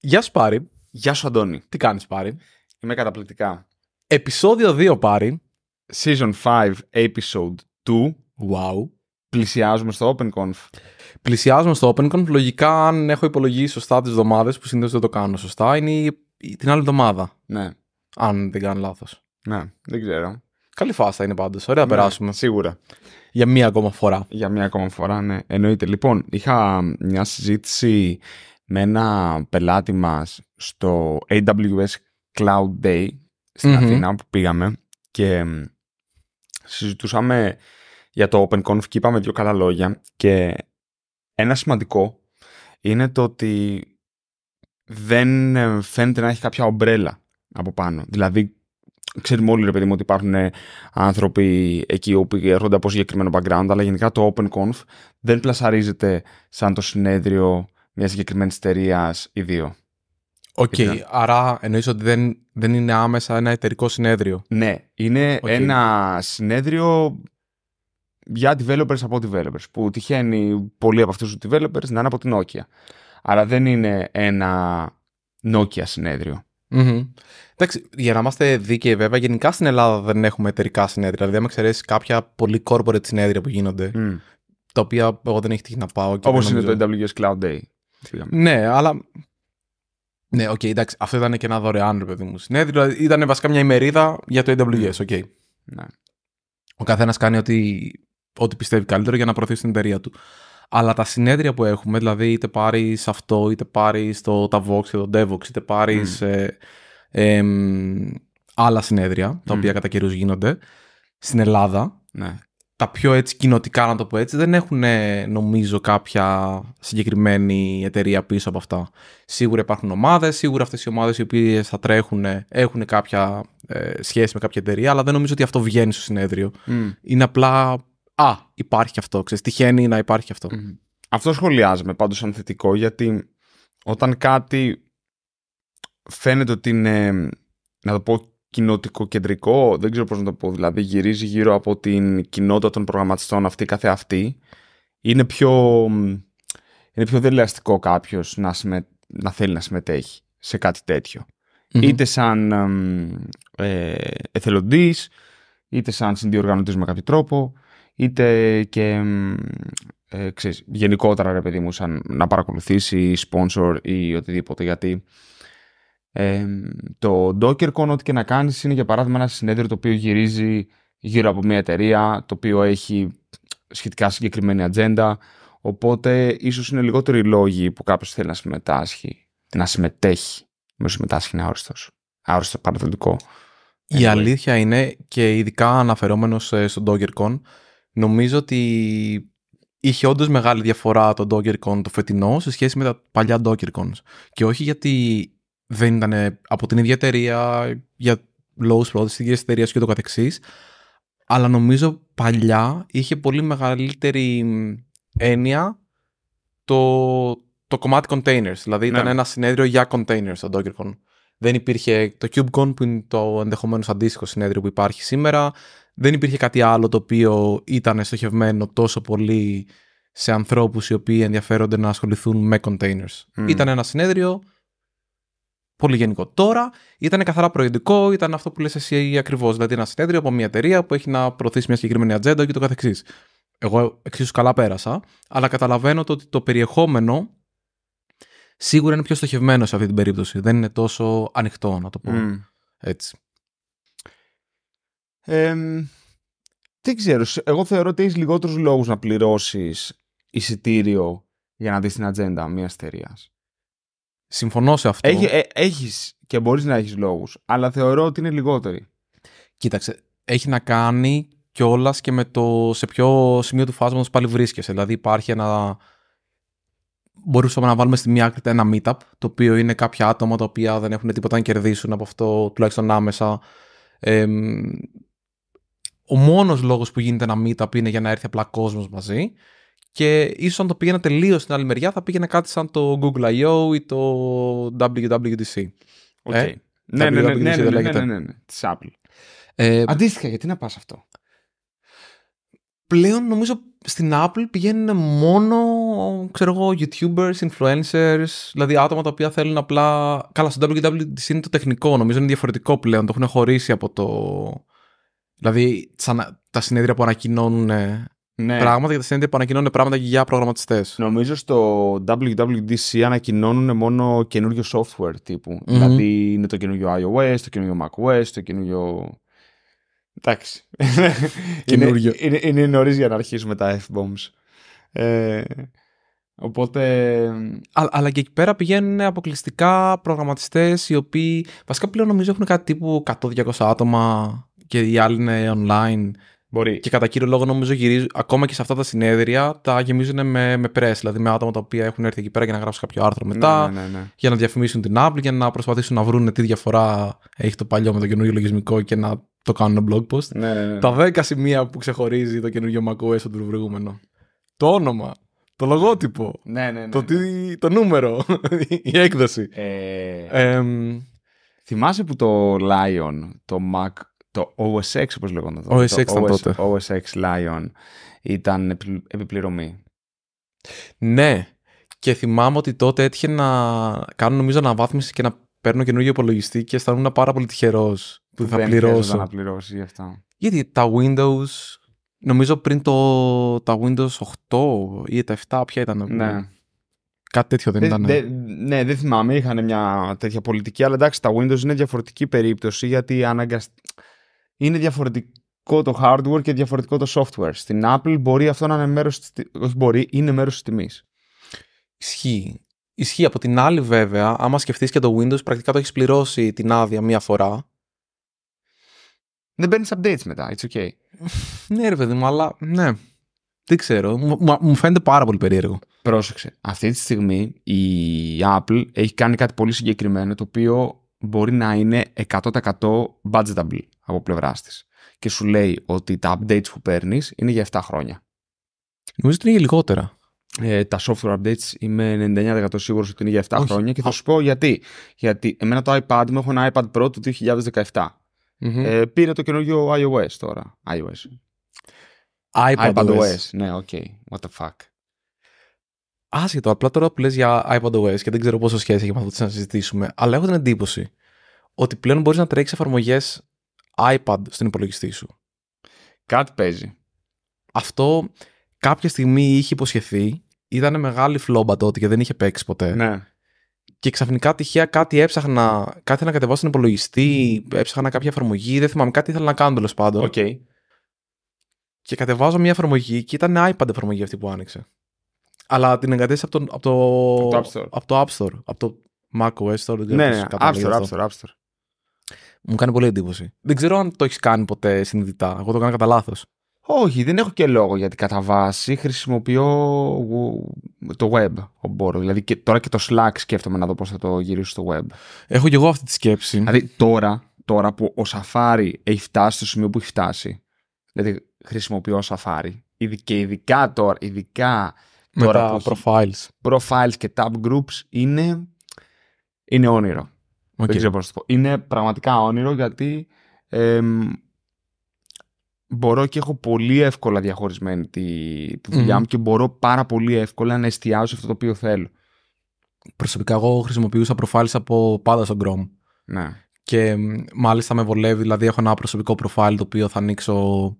Γεια σου Πάρη. Γεια σου, Αντώνη. Τι κάνεις Πάρη; Είμαι καταπληκτικά. Επισόδιο 2 Πάρη. Season 5, episode 2. Wow. Πλησιάζουμε στο OpenConf. Πλησιάζουμε στο OpenConf. Λογικά, αν έχω υπολογίσει σωστά τις εβδομάδες, που συνήθως δεν το κάνω σωστά, είναι η- η- την άλλη εβδομάδα. Ναι, Αν δεν κάνω λάθος. ναι, δεν ξέρω. Καλή φάστα είναι πάντως. Ωραία, να περάσουμε. Ναι, σίγουρα. Για μία ακόμα φορά. Για μία ακόμα φορά, ναι. Εννοείται. Λοιπόν, είχα μια συζήτηση με ένα πελάτη μας στο AWS Cloud Day στην Μμμ. Αθήνα που πήγαμε και μ, συζητούσαμε για το OpenConf και είπαμε δύο καλά λόγια και ένα σημαντικό είναι το ότι δεν ε, φαίνεται να έχει κάποια ομπρέλα από πάνω. Δηλαδή, ξέρουμε όλοι ρε παιδί μου ότι υπάρχουν ε, άνθρωποι εκεί όπου έρχονται από συγκεκριμένο background, αλλά γενικά το OpenConf δεν πλασαρίζεται σαν το συνέδριο μια συγκεκριμένη εταιρεία ή δύο. Οκ. Κοίτα. Άρα εννοείς ότι δεν, δεν είναι άμεσα ένα εταιρικό συνέδριο. Ναι, είναι Οκ. ένα συνέδριο για developers από developers, που τυχαίνει πολλοί από αυτούς τους developers να είναι από την Nokia. Αλλά δεν είναι ένα Nokia συνέδριο. Μμμ. Εντάξει, για να είμαστε δίκαιοι, βέβαια, γενικά στην Ελλάδα δεν έχουμε εταιρικά συνέδρια. Δηλαδή, αν εξαιρέσεις κάποια πολύ corporate συνέδρια που γίνονται, τα οποία εγώ δεν έχει τύχει να πάω. και Όπως δεν είναι νομίζω- το AWS Cloud Day. Πήγαμε. Ναι, αλλά. Ναι, οκ, εντάξει. Αυτό ήταν και ένα δωρεάν, ρε παιδί μου, συνέδριο. Δηλαδή, Ήταν βασικά μια ημερίδα για το AWS, οκ. Ναι. Ο καθένας κάνει ό,τι, ό,τι πιστεύει καλύτερο για να προωθήσει την εταιρεία του. Αλλά τα συνέδρια που έχουμε, δηλαδή είτε πάρεις αυτό, είτε πάρεις τα Voxxed και το Devoxx, είτε πάρεις άλλα συνέδρια, τα Μμ. οποία κατά καιρούς γίνονται στην Ελλάδα, ναι. Τα πιο έτσι κοινοτικά, να το πω έτσι, δεν έχουν ε, νομίζω κάποια συγκεκριμένη εταιρεία πίσω από αυτά. Σίγουρα υπάρχουν ομάδες, σίγουρα αυτές οι ομάδες οι οποίες θα τρέχουν ε, έχουν κάποια ε, σχέση με κάποια εταιρεία, αλλά δεν νομίζω ότι αυτό βγαίνει στο συνέδριο. Μμ. Είναι απλά, α, υπάρχει αυτό, ξέρεις, τυχαίνει να υπάρχει αυτό. Μμμ. Αυτό σχολιάζουμε πάντως σαν θετικό γιατί όταν κάτι φαίνεται ότι είναι, να το πω, κοινοτικό κεντρικό, δεν ξέρω πώς να το πω, δηλαδή γυρίζει γύρω από την κοινότητα των προγραμματιστών αυτή καθε αυτή, είναι πιο, είναι πιο δελεαστικό κάποιος να, συμμε- να θέλει να συμμετέχει σε κάτι τέτοιο. Μμμ. Είτε σαν εμ, ε, εθελοντής, είτε σαν συνδιοργανωτής με κάποιο τρόπο, είτε και εμ, ε, ξέρεις, γενικότερα ρε παιδί μου σαν να παρακολουθήσει sponsor ή οτιδήποτε γιατί ε, το DockerCon ό,τι και να κάνεις είναι για παράδειγμα ένα συνέδριο το οποίο γυρίζει γύρω από μια εταιρεία το οποίο έχει σχετικά συγκεκριμένη ατζέντα οπότε ίσως είναι λιγότεροι λόγοι που κάποιος θέλει να συμμετάσχει να συμμετέχει με συμμετάσχει είναι άριστος άριστο παραθετικό Η Anyway. αλήθεια είναι και ειδικά αναφερόμενος ε, στο DoggerCon, νομίζω ότι είχε όντως μεγάλη διαφορά το DoggerCon το φετινό σε σχέση με τα παλιά DoggerCons. Και όχι γιατί δεν ήταν από την ίδια εταιρεία, για λόγους πρόοδος της ίδιας εταιρείας και το καθεξής, αλλά νομίζω παλιά είχε πολύ μεγαλύτερη μ, έννοια το, το κομμάτι containers. Δηλαδή ήταν Ναι. ένα συνέδριο για containers στο DockerCon. Δεν υπήρχε το KubeCon που είναι το ενδεχομένως αντίστοιχο συνέδριο που υπάρχει σήμερα. Δεν υπήρχε κάτι άλλο το οποίο ήταν στοχευμένο τόσο πολύ σε ανθρώπους οι οποίοι ενδιαφέρονται να ασχοληθούν με containers. Μμ. Ήταν ένα συνέδριο πολύ γενικό. Τώρα ήταν καθαρά προϊόντικό, ήταν αυτό που λες εσύ ακριβώς. Δηλαδή ένα συνέδριο από μια εταιρεία που έχει να προωθήσει μια συγκεκριμένη ατζέντα και το καθεξής. Εγώ εξίσου καλά πέρασα, αλλά καταλαβαίνω το ότι το περιεχόμενο σίγουρα είναι πιο στοχευμένο σε αυτή την περίπτωση. Δεν είναι τόσο ανοιχτό, να το πω Μμ. έτσι. Εμ, δεν ξέρω. σ- Εγώ θεωρώ ότι έχεις λιγότερους λόγους να πληρώσεις εισιτήριο για να δεις την ατζέντα μιας εταιρείας. Συμφωνώ σε αυτό. Έχει, ε, έχεις και μπορείς να έχεις λόγους, αλλά θεωρώ ότι είναι λιγότεροι. Κοίταξε, έχει να κάνει κιόλας και με το σε ποιο σημείο του φάσματος πάλι βρίσκεσαι. Δηλαδή υπάρχει ένα... Μπορούσαμε να βάλουμε στη μία άκρη ένα meetup, το οποίο είναι κάποια άτομα τα οποία δεν έχουν τίποτα να κερδίσουν από αυτό, τουλάχιστον άμεσα. Εμ, ο μόνος λόγος που γίνεται ένα meetup είναι για να έρθει απλά κόσμος μαζί και ίσως αν το πήγαινε τελείως στην άλλη μεριά θα πήγαινε κάτι σαν το Google I/O ή το WWDC. Οκ. Ε, ναι, ναι, ναι, ναι, WWDC ναι, δεν ναι, λέγεται. ναι, ναι, ναι, της Apple. Ε, Αντίστοιχα, γιατί να πας αυτό; πλέον νομίζω στην Apple πηγαίνουν μόνο, ξέρω εγώ, YouTubers, influencers, δηλαδή άτομα τα οποία θέλουν απλά... Καλά, στο WWDC είναι το τεχνικό, νομίζω είναι διαφορετικό πλέον, το έχουν χωρίσει από το... Δηλαδή, σαν τα συνέδρια που ανακοινώνουν Ναι. πράγματα και τα συνέδρια που ανακοινώνουν πράγματα και για προγραμματιστές. Νομίζω στο WWDC ανακοινώνουν μόνο καινούριο software τύπου. Δηλαδή είναι το καινούριο iOS, το καινούριο macOS, το καινούριο... Εντάξει. Καινούριο. είναι, είναι, είναι νωρίς για να αρχίσουμε τα F-bombs. Ε, οπότε... Α- αλλά και εκεί πέρα πηγαίνουν αποκλειστικά προγραμματιστές οι οποίοι βασικά πλέον νομίζω έχουν κάτι τύπου 100-200 άτομα και οι άλλοι είναι online Μπορεί. και κατά κύριο λόγο νομίζω γυρίζουν ακόμα και σε αυτά τα συνέδρια τα γεμίζουν με, με press, δηλαδή με άτομα τα οποία έχουν έρθει εκεί πέρα για να γράψουν κάποιο άρθρο μετά, Ναι, ναι, ναι, ναι. για να διαφημίσουν την Apple, για να προσπαθήσουν να βρουν τι διαφορά έχει το παλιό με το καινούργιο λογισμικό και να το κάνουν blog post. Ναι, ναι, ναι. Τα 10 σημεία που ξεχωρίζει το καινούργιο macOS από το προηγούμενο. Το όνομα, το λογότυπο, ναι, ναι, ναι. το, τι, το νούμερο, η έκδοση. Ε, Εμ, θυμάσαι που το Lion, το Mac, το OS X όπως λέγονταν τότε. OS X το ήταν τότε. OS X Lion ήταν επι- επιπληρωμή. ναι, και θυμάμαι ότι τότε έτυχε να κάνω νομίζω αναβάθμιση και να παίρνω καινούργιο υπολογιστή και αισθανόμουν πάρα πολύ τυχερός που θα Δεν χρειάζεται πληρώσω. να πληρώσεις γι' αυτό. Γιατί τα Windows, νομίζω πριν το τα Windows 8 ή τα 7, ποια ήταν. Ναι. Κάτι τέτοιο δεν Δε- ήταν. δε- ναι, δεν θυμάμαι, είχαν μια τέτοια πολιτική, αλλά εντάξει, τα Windows είναι διαφορετική περίπτωση γιατί αναγκασ... είναι διαφορετικό το hardware και διαφορετικό το software. Στην Apple μπορεί αυτό να είναι μέρος της... τη- Όχι μπορεί, είναι μέρος της τιμής. Ισχύει. Ισχύει. Από την άλλη, βέβαια, άμα σκεφτείς και το Windows, πρακτικά το έχεις πληρώσει την άδεια μία φορά. Δεν παίρνεις updates μετά, it's okay. Ναι, ρε παιδί μου, αλλά ναι. Δεν ξέρω. Μου, μου- μου φαίνεται πάρα πολύ περίεργο. Πρόσεξε. Αυτή τη στιγμή η Apple έχει κάνει κάτι πολύ συγκεκριμένο το οποίο μπορεί να είναι 100% budgetable από πλευράς της. Και σου λέει ότι τα updates που παίρνεις είναι για 7 χρόνια. Νομίζω ότι είναι για λιγότερα. Ε, τα software updates είμαι 99% σίγουρος ότι είναι για 7 Όχι. χρόνια και θα σου πω γιατί. Γιατί εμένα το iPad μου έχω ένα iPad Pro του 2017. Μμμ. Ε, πήρε το καινούργιο iOS τώρα. iOS. iPadOS. iPadOS. Ναι, οκ. What the fuck. Άσχετο, απλά τώρα που λες για iPadOS και δεν ξέρω πόσο σχέση έχει με αυτό που να συζητήσουμε, αλλά έχω την εντύπωση ότι πλέον μπορείς να τρέξεις εφαρμογές iPad στον υπολογιστή σου. Κάτι παίζει. Αυτό κάποια στιγμή είχε υποσχεθεί, ήταν μεγάλη φλόπα τότε και δεν είχε παίξει ποτέ. Ναι. Και ξαφνικά τυχαία κάτι έψαχνα, κάτι να κατεβάσω στον υπολογιστή, έψαχνα κάποια εφαρμογή, δεν θυμάμαι, κάτι ήθελα να κάνω τέλος πάντων. Οκ. Και κατεβάζω μια εφαρμογή και ήταν iPad εφαρμογή αυτή που άνοιξε. Αλλά την εγκατέστησα από το, από το, Από το App Store. από το App Store. Από το macOS Store. Δεν ξέρω Ναι, πώς ναι. App καταλήγει Store, App αυτό. Store, App Store. Μου κάνει πολύ εντύπωση. Δεν ξέρω αν το έχεις κάνει ποτέ συνειδητά. Εγώ το έκανα κατά λάθος. Όχι, δεν έχω και λόγο γιατί κατά βάση χρησιμοποιώ το web ο μπορώ. Δηλαδή και, τώρα και το Slack σκέφτομαι να δω πώς θα το γυρίσω στο web. Έχω κι εγώ αυτή τη σκέψη. Δηλαδή τώρα, τώρα που ο Safari έχει φτάσει στο σημείο που έχει φτάσει, δηλαδή χρησιμοποιώ Safari, ειδι- και ειδικά τώρα, ειδικά με τώρα τα που έχει profiles. profiles και tab groups, είναι, είναι όνειρο. Οκ. Δεν ξέρω πώς να το πω. Είναι πραγματικά όνειρο γιατί εμ, μπορώ και έχω πολύ εύκολα διαχωρισμένη τη, τη δουλειά Μμμ. μου και μπορώ πάρα πολύ εύκολα να εστιάσω σε αυτό το οποίο θέλω. Προσωπικά εγώ χρησιμοποιούσα profiles από πάντα στο Chrome. Ναι. Και μ, μάλιστα με βολεύει, δηλαδή έχω ένα προσωπικό profile το οποίο θα ανοίξω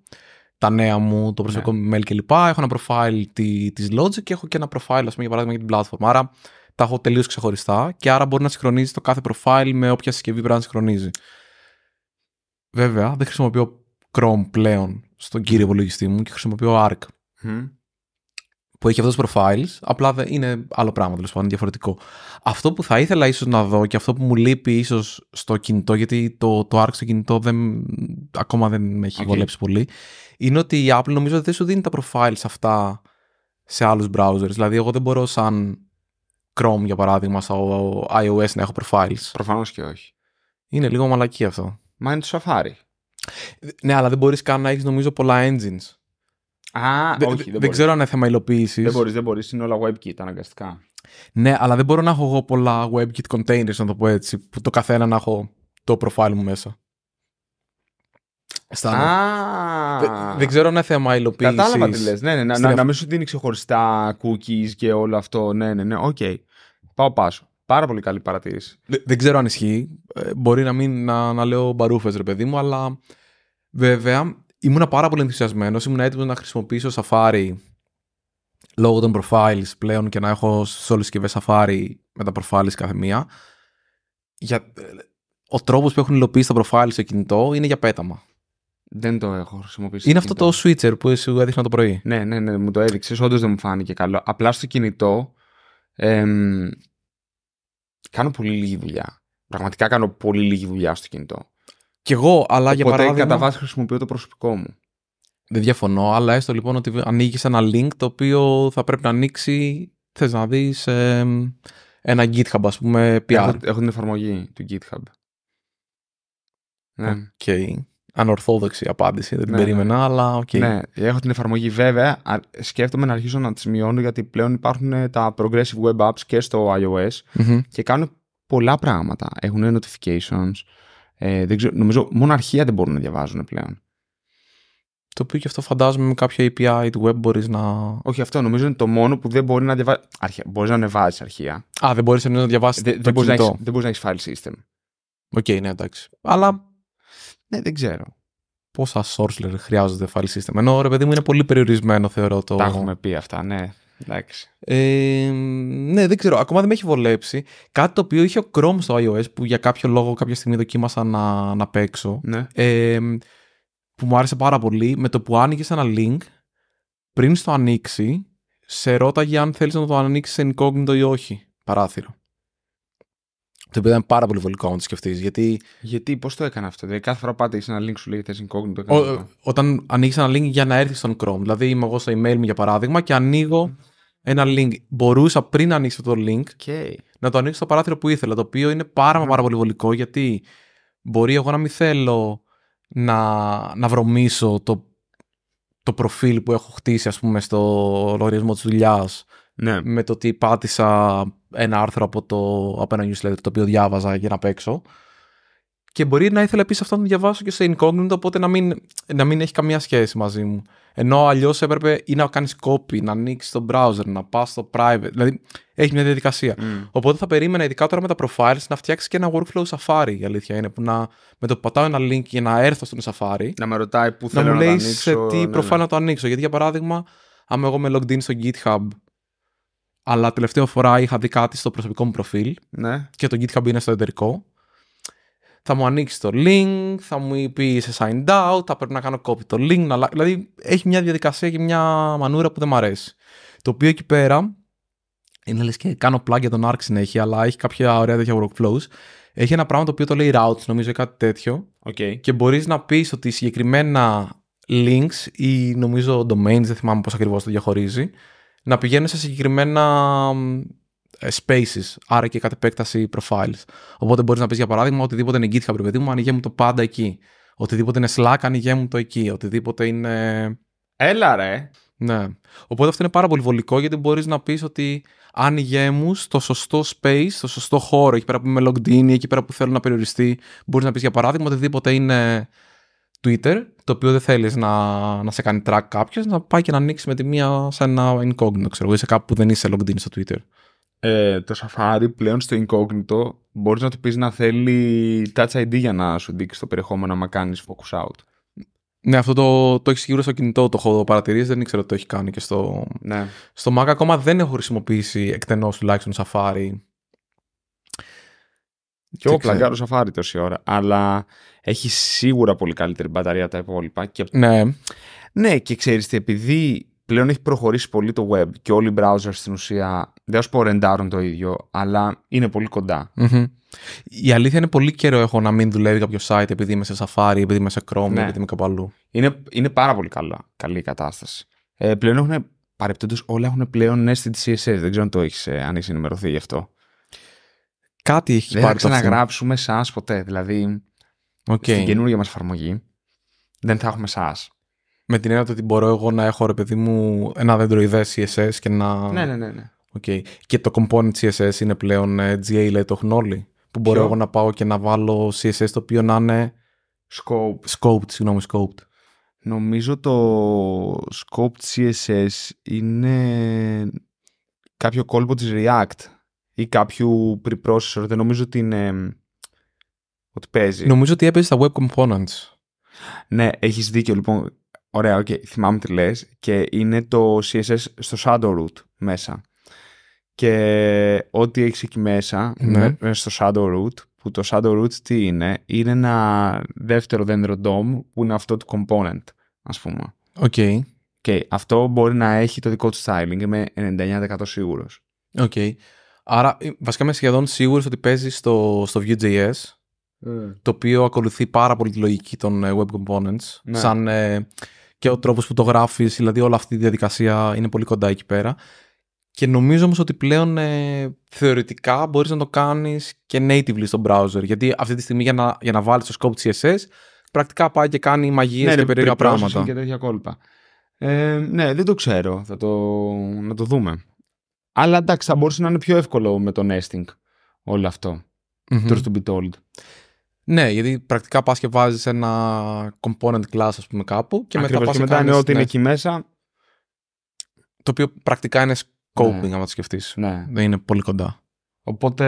τα νέα μου, το προσωπικό Ναι. μου mail κλπ. Έχω ένα profile τη, της Logic και έχω και ένα profile, ας πούμε, για παράδειγμα για την platform. Άρα τα έχω τελείως ξεχωριστά και άρα μπορεί να συγχρονίζει το κάθε profile με όποια συσκευή πρέπει να συγχρονίζει. Βέβαια, δεν χρησιμοποιώ Chrome πλέον στον κύριο υπολογιστή μου και χρησιμοποιώ Arc Μμ. Που έχει αυτός profiles, απλά δεν είναι άλλο πράγμα, τέλος πάντων, διαφορετικό. Αυτό που θα ήθελα ίσως να δω και αυτό που μου λείπει ίσως στο κινητό, γιατί το, το Arc στο κινητό δεν, ακόμα δεν με έχει Οκ. βολέψει πολύ, είναι ότι η Apple νομίζω ότι δεν σου δίνει τα profiles αυτά σε άλλους browsers. Δηλαδή, εγώ δεν μπορώ σαν Chrome, για παράδειγμα, στο iOS να έχω profiles. Προφανώς και όχι. Είναι λίγο μαλακία αυτό. Μα είναι το Safari. Ναι, αλλά δεν μπορείς καν να έχεις νομίζω πολλά engines. Α, Δε- όχι, δε- δεν, δεν μπορείς. ξέρω αν είναι θέμα υλοποίησης. Δεν μπορείς, δεν μπορείς. Είναι όλα WebKit αναγκαστικά. Ναι, αλλά δεν μπορώ να έχω εγώ πολλά WebKit containers, να το πω έτσι, που το καθένα να έχω το profile μου μέσα. Αισθάνομαι. Α, Δεν, δεν ξέρω αν είναι θέμα υλοποίησης. Κατάλαβα τι λες. Ναι, ναι, να, Στην να, εφ- να μην σου δίνει ξεχωριστά cookies και όλο αυτό. Ναι, ναι, ναι. Οκ. Πάω πάσο. Πάρα πολύ καλή παρατήρηση. Δεν ξέρω αν ισχύει. Ε, Μπορεί να μην να, να λέω μπαρούφες, ρε παιδί μου, αλλά βέβαια ήμουνα πάρα πολύ ενθουσιασμένος. Ήμουν έτοιμος να χρησιμοποιήσω Safari λόγω των profiles πλέον και να έχω σε όλες τις συσκευές Safari με τα profiles κάθε μία. Για, ε, ο τρόπος που έχουν υλοποιήσει τα profiles στο κινητό είναι για πέταμα. Δεν το έχω χρησιμοποιήσει. Είναι στο αυτό το κινητό. switcher που σου έδειχνα το πρωί. Ναι, ναι, ναι, μου το έδειξες. Όντως δεν μου φάνηκε καλό. Απλά στο κινητό εμ, κάνω πολύ λίγη δουλειά. Πραγματικά κάνω πολύ λίγη δουλειά στο κινητό. Κι εγώ, αλλά για Οπότε παράδειγμα. κατά βάση χρησιμοποιώ το προσωπικό μου. Δεν διαφωνώ, αλλά έστω λοιπόν ότι ανοίγεις ένα link το οποίο θα πρέπει να ανοίξει. Θες να δεις ένα GitHub, ας πούμε, PR. Έχω, έχω την εφαρμογή του GitHub. Ναι. Οκ. Ανορθόδοξη απάντηση, δεν την Ναι, ναι. περίμενα, αλλά οκ. Ναι, έχω την εφαρμογή βέβαια. α- Σκέφτομαι να αρχίσω να τις μειώνω γιατί πλέον υπάρχουν ε, τα progressive web apps και στο iOS Μμμ. και κάνουν πολλά πράγματα. Έχουν notifications. Ε, δεν ξέρω, νομίζω μόνο αρχεία δεν μπορούν να διαβάζουν πλέον. Το οποίο και αυτό φαντάζομαι με κάποια API του web μπορείς να. Όχι αυτό, νομίζω είναι το μόνο που δεν μπορεί να διαβάζει. Αρχεία. Μπορείς να ανεβάζεις αρχεία. Α, δεν μπορείς να διαβάσεις. Δεν, το δεν μπορείς να, κινητό. έχεις- δεν μπορείς να έχεις file system. Οκ, ναι, εντάξει. Αλλά Ναι, δεν ξέρω. πόσα use cases χρειάζονται file system. Ενώ ρε παιδί μου είναι πολύ περιορισμένο, θεωρώ το. Τα έχουμε πει αυτά, ναι. Εντάξει. Ε, ναι, δεν ξέρω. Ακόμα δεν με έχει βολέψει. Κάτι το οποίο είχε ο Chrome στο iOS που για κάποιο λόγο κάποια στιγμή δοκίμασα να, να παίξω. Ναι. Ε, που μου άρεσε πάρα πολύ. Με το που άνοιγε ένα link, πριν στο ανοίξει, σε ρώταγε αν θέλεις να το ανοίξεις σε incognito ή όχι. Παράθυρο. Το οποίο ήταν πάρα πολύ βολικό να το σκεφτείς. Γιατί Γιατί, πώς το έκανα αυτό; Δηλαδή, κάθε φορά πάτε έχεις ένα link σου λέει θες incognito. ο, έκανα αυτό. όταν ανοίγει ένα link για να έρθεις στον Chrome, δηλαδή είμαι εγώ στο email μου για παράδειγμα και ανοίγω ένα link. Μπορούσα πριν ανοίξω το link Οκ. να το ανοίξω στο παράθυρο που ήθελα, το οποίο είναι πάρα, μα πάρα πολύ βολικό γιατί μπορεί εγώ να μην θέλω να, να βρωμίσω το, το προφίλ που έχω χτίσει ας πούμε στο λογαριασμό της δουλειάς Ναι. με το ότι πάτησα ένα άρθρο από, το, από ένα newsletter το οποίο διάβαζα για να παίξω και μπορεί να ήθελα επίσης αυτό να το διαβάσω και σε incognito οπότε να μην, να μην έχει καμία σχέση μαζί μου ενώ αλλιώς έπρεπε ή να κάνεις copy, να ανοίξεις το browser, να πας στο private δηλαδή έχει μια διαδικασία Μμ. Οπότε θα περίμενα, ειδικά τώρα με τα profiles, να φτιάξεις και ένα workflow Safari. Η αλήθεια είναι που να, με το που πατάω ένα link για να έρθω στον Safari, Να με ρωτάει πού να θέλω μου να, το λέει σε ανοίξω. τι ναι, profile ναι. να το ανοίξω. Γιατί για παράδειγμα, άμα εγώ με logged in στο GitHub, αλλά τελευταία φορά είχα δει κάτι στο προσωπικό μου προφίλ Ναι. και το GitHub είναι στο εταιρικό, θα μου ανοίξει το link, θα μου πει είσαι signed out, θα πρέπει να κάνω copy το link. Να... αλλα- Δηλαδή έχει μια διαδικασία και μια μανούρα που δεν μ' αρέσει. Το οποίο εκεί πέρα είναι λες και κάνω plug για τον ARC συνέχεια, αλλά έχει κάποια ωραία τέτοια workflows. Έχει ένα πράγμα το οποίο το λέει routes, νομίζω ή κάτι τέτοιο. Οκ. Και μπορείς να πεις ότι συγκεκριμένα links ή νομίζω domains, δεν θυμάμαι πώς ακριβώς το διαχωρίζει, να πηγαίνουν σε συγκεκριμένα μ, ε, spaces, άρα και κατ' επέκταση profiles. Οπότε μπορείς να πεις για παράδειγμα οτιδήποτε είναι GitHub, ρε παιδί μου, ανοιγέ μου το πάντα εκεί. Οτιδήποτε είναι Slack, ανοιγέ μου το εκεί. Οτιδήποτε είναι Έλα ρε. ναι. Οπότε αυτό είναι πάρα πολύ βολικό γιατί μπορείς να πεις ότι άνοιγε μου στο σωστό space, στο σωστό χώρο, εκεί πέρα που είμαι logged in ή εκεί πέρα που θέλω να περιοριστεί. Μπορείς να πεις για παράδειγμα οτιδήποτε είναι Twitter, το οποίο δεν θέλεις να, να σε κάνει track κάποιος, να πάει και να ανοίξει με τη μία σε ένα incognito, ξέρω εγώ, ή σε κάπου που δεν είσαι logged in στο Twitter. Ε, το Safari πλέον στο incognito μπορείς να του πεις να θέλει Touch ID για να σου δείξει το περιεχόμενο άμα κάνεις focus out. Ναι, αυτό το, το έχεις σίγουρα στο κινητό, το έχω παρατηρήσει, δεν ήξερα ότι το έχει κάνει και στο, Ναι. στο Mac. Ακόμα δεν έχω χρησιμοποιήσει εκτενώς τουλάχιστον Safari. Και εγώ Δεν ξέρω. πλαγκάρω Safari τόση ώρα. Αλλά έχει σίγουρα πολύ καλύτερη μπαταρία από τα υπόλοιπα. Και... Ναι, Ναι, και ξέρεις τι, επειδή πλέον έχει προχωρήσει πολύ το web και όλοι οι browsers στην ουσία δεν θα σου πω ρεντάρουν το ίδιο, αλλά είναι πολύ κοντά. Μμμ. Η αλήθεια είναι πολύ καιρό έχω να μην δουλεύει κάποιο site επειδή είμαι σε Safari, επειδή είμαι σε Chrome, Ναι. επειδή είμαι κάπου αλλού. Είναι, είναι πάρα πολύ καλά, καλή η κατάσταση. Ε, πλέον έχουν, παρεπτόντως όλα έχουν πλέον nested CSS. Δεν ξέρω αν το έχεις, ε, αν έχεις ενημερωθεί γι' αυτό. Κάτι έχει Δεν θα πάρει το αυτό. ξαναγράψουμε Sass ποτέ. Δηλαδή, Οκ. στην καινούργια μας εφαρμογή δεν θα έχουμε Sass. Με την έννοια ότι μπορώ εγώ να έχω ρε παιδί μου ένα δέντρο CSS και να. Ναι, ναι, ναι. ναι. Οκ. Και το component CSS είναι πλέον ε, GA, λέει το έχουν όλοι. Που μπορώ Ποιο; εγώ να πάω και να βάλω CSS το οποίο να είναι Scope. Scoped, συγγνώμη, scoped. Νομίζω το Scope CSS είναι κάποιο κόλπο της React ή κάποιου preprocessor. Δεν νομίζω ότι είναι ότι παίζει. Νομίζω ότι έπαιζε στα web components. Ναι, έχεις δίκιο λοιπόν. Ωραία, okay, θυμάμαι τι λες. Και είναι το CSS στο shadow root μέσα. Και ό,τι έχεις εκεί μέσα, Ναι. μέσα στο shadow root, που το shadow root τι είναι, είναι ένα δεύτερο δέντρο DOM που είναι αυτό του component, ας πούμε. Οκ. Και αυτό μπορεί να έχει το δικό του styling, είμαι 99% σίγουρος. Οκ. Άρα, ε, βασικά είμαι σχεδόν σίγουρος ότι παίζει στο, στο Vue.js, το οποίο ακολουθεί πάρα πολύ τη λογική των ε, web components, Ναι. σαν ε, και ο τρόπος που το γράφεις, δηλαδή όλη αυτή η διαδικασία είναι πολύ κοντά εκεί πέρα. Και νομίζω όμως ότι πλέον ε, θεωρητικά μπορείς να το κάνεις και natively στο browser, γιατί αυτή τη στιγμή για να, για να βάλεις το scope CSS, πρακτικά πάει και κάνει μαγείες και ρε, περίεργα preprocessing πράγματα. Και τέτοια κόλπα. Ε, ναι, δεν το ξέρω. Θα το, να το δούμε. Αλλά εντάξει, θα μπορούσε να είναι πιο εύκολο με το nesting όλο αυτό. Μμμ. Truth to be told. Ναι, γιατί πρακτικά πας και βάζεις ένα component class, ας πούμε, κάπου και μετά Ακριβώς, πας και και μετά είναι κάνεις, ό,τι ναι, είναι εκεί μέσα. το οποίο πρακτικά είναι scoping, Ναι. άμα το σκεφτείς. Ναι. Δεν είναι πολύ κοντά. Οπότε,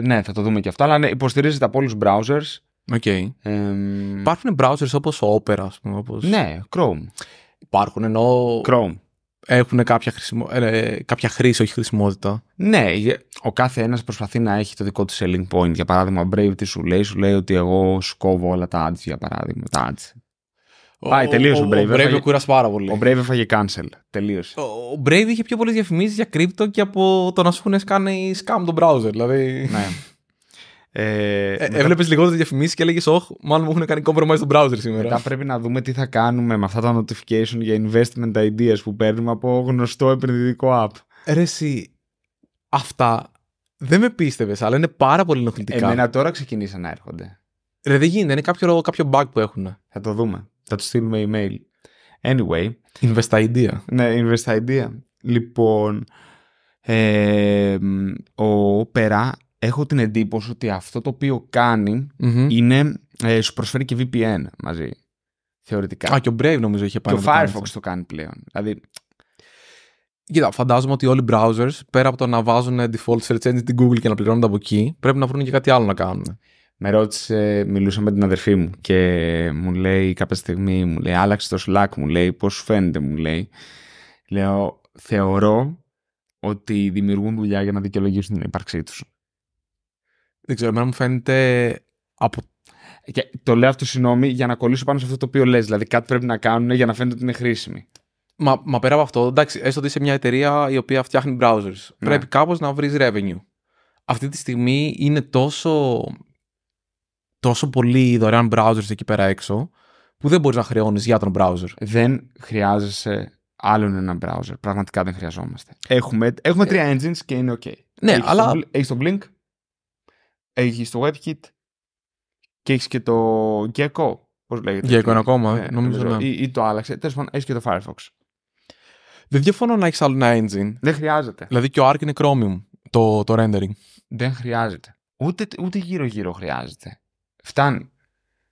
ναι, θα το δούμε και αυτό. Αλλά ναι, υποστηρίζεται από όλους τους browsers. Οκ. Εμ, Υπάρχουν browsers όπως ο Opera, ας πούμε. Όπως... Ναι, Chrome. Υπάρχουν, ενώ Chrome. Έχουν κάποια, χρησιμο... ε, κάποια χρήση, όχι χρησιμότητα. Ναι, γε- ο κάθε ένας προσπαθεί να έχει το δικό του selling point. Για παράδειγμα, ο Brave τι σου λέει, σου λέει ότι εγώ σου κόβω όλα τα ads, για παράδειγμα. Τα ads. Πάει, τελείωσε ο Brave, Ο Brave έφαγε- με κούρασε πάρα πολύ. Ο Brave έφαγε cancel. Τελείωσε. Ο ο Brave είχε πιο πολλές διαφημίσεις για crypto και από το να σου έχουν κάνει scam τον browser. Δηλαδή, ναι. Ε, ε, μετά, έβλεπες λιγότερες διαφημίσεις και έλεγες «Ωχ, μάλλον μου έχουν κάνει compromise στον browser σήμερα». μετά πρέπει να δούμε τι θα κάνουμε με αυτά τα notification για investment ideas που παίρνουμε από γνωστό επενδυτικό app. Ρε εσύ, αυτά δεν με πίστευες, αλλά είναι πάρα πολύ ενοχλητικά. Εμένα τώρα ξεκινήσαν να έρχονται. Ρε δεν γίνεται, είναι κάποιο, κάποιο bug που έχουν. Θα το δούμε. Θα τους στείλουμε email. Anyway, Invest idea. ναι, invest idea. Λοιπόν, ε, μ, ο Opera έχω την εντύπωση ότι αυτό το οποίο κάνει Μμμ. είναι, ε, σου προσφέρει και VPN μαζί. Θεωρητικά. Α, και ο Brave νομίζω είχε και πάει ο να το κάνει Firefox αυτό. το κάνει πλέον. Δηλαδή, Κοίτα, φαντάζομαι ότι όλοι οι browsers, πέρα από το να βάζουν default search engine την Google και να πληρώνονται από εκεί, πρέπει να βρουν και κάτι άλλο να κάνουν. Με ρώτησε, μιλούσα με την αδερφή μου και μου λέει κάποια στιγμή, μου λέει άλλαξε το Slack, μου λέει πώς σου φαίνεται, μου λέει. Λέω, θεωρώ ότι δημιουργούν δουλειά για να δικαιολογήσουν την ύπαρξή τους. Δεν ξέρω, εμένα μου φαίνεται από Και το λέω αυτό, συγγνώμη, για να κολλήσω πάνω σε αυτό το οποίο λες. Δηλαδή κάτι πρέπει να κάνουν για να φαίνεται ότι είναι χρήσιμη. Μα, μα πέρα από αυτό, εντάξει, έστω ότι είσαι μια εταιρεία η οποία φτιάχνει browsers. Ναι. Πρέπει κάπως να βρεις revenue. Αυτή τη στιγμή είναι τόσο, τόσο πολλοί δωρεάν browsers εκεί πέρα έξω, που δεν μπορείς να χρεώνεις για τον browser. Δεν χρειάζεσαι άλλον ένα browser. Πραγματικά δεν χρειαζόμαστε. Έχουμε, έχουμε τρία engines και είναι ok. Ναι, έχεις αλλά- Το, Bl- έχεις το Blink, έχεις το WebKit και έχεις και το Gecko. Πώς λέγεται. Gecko είναι ακόμα, Ναι, νομίζω, ναι. Ή, ή το άλλαξε. Τέλος πάντων, έχεις και το Firefox. Δεν διαφωνώ να έχεις άλλο ένα engine. Δεν χρειάζεται. Δηλαδή και ο Arc είναι Chromium, το, το rendering. Δεν χρειάζεται. Ούτε, ούτε γύρω-γύρω χρειάζεται. Φτάνει.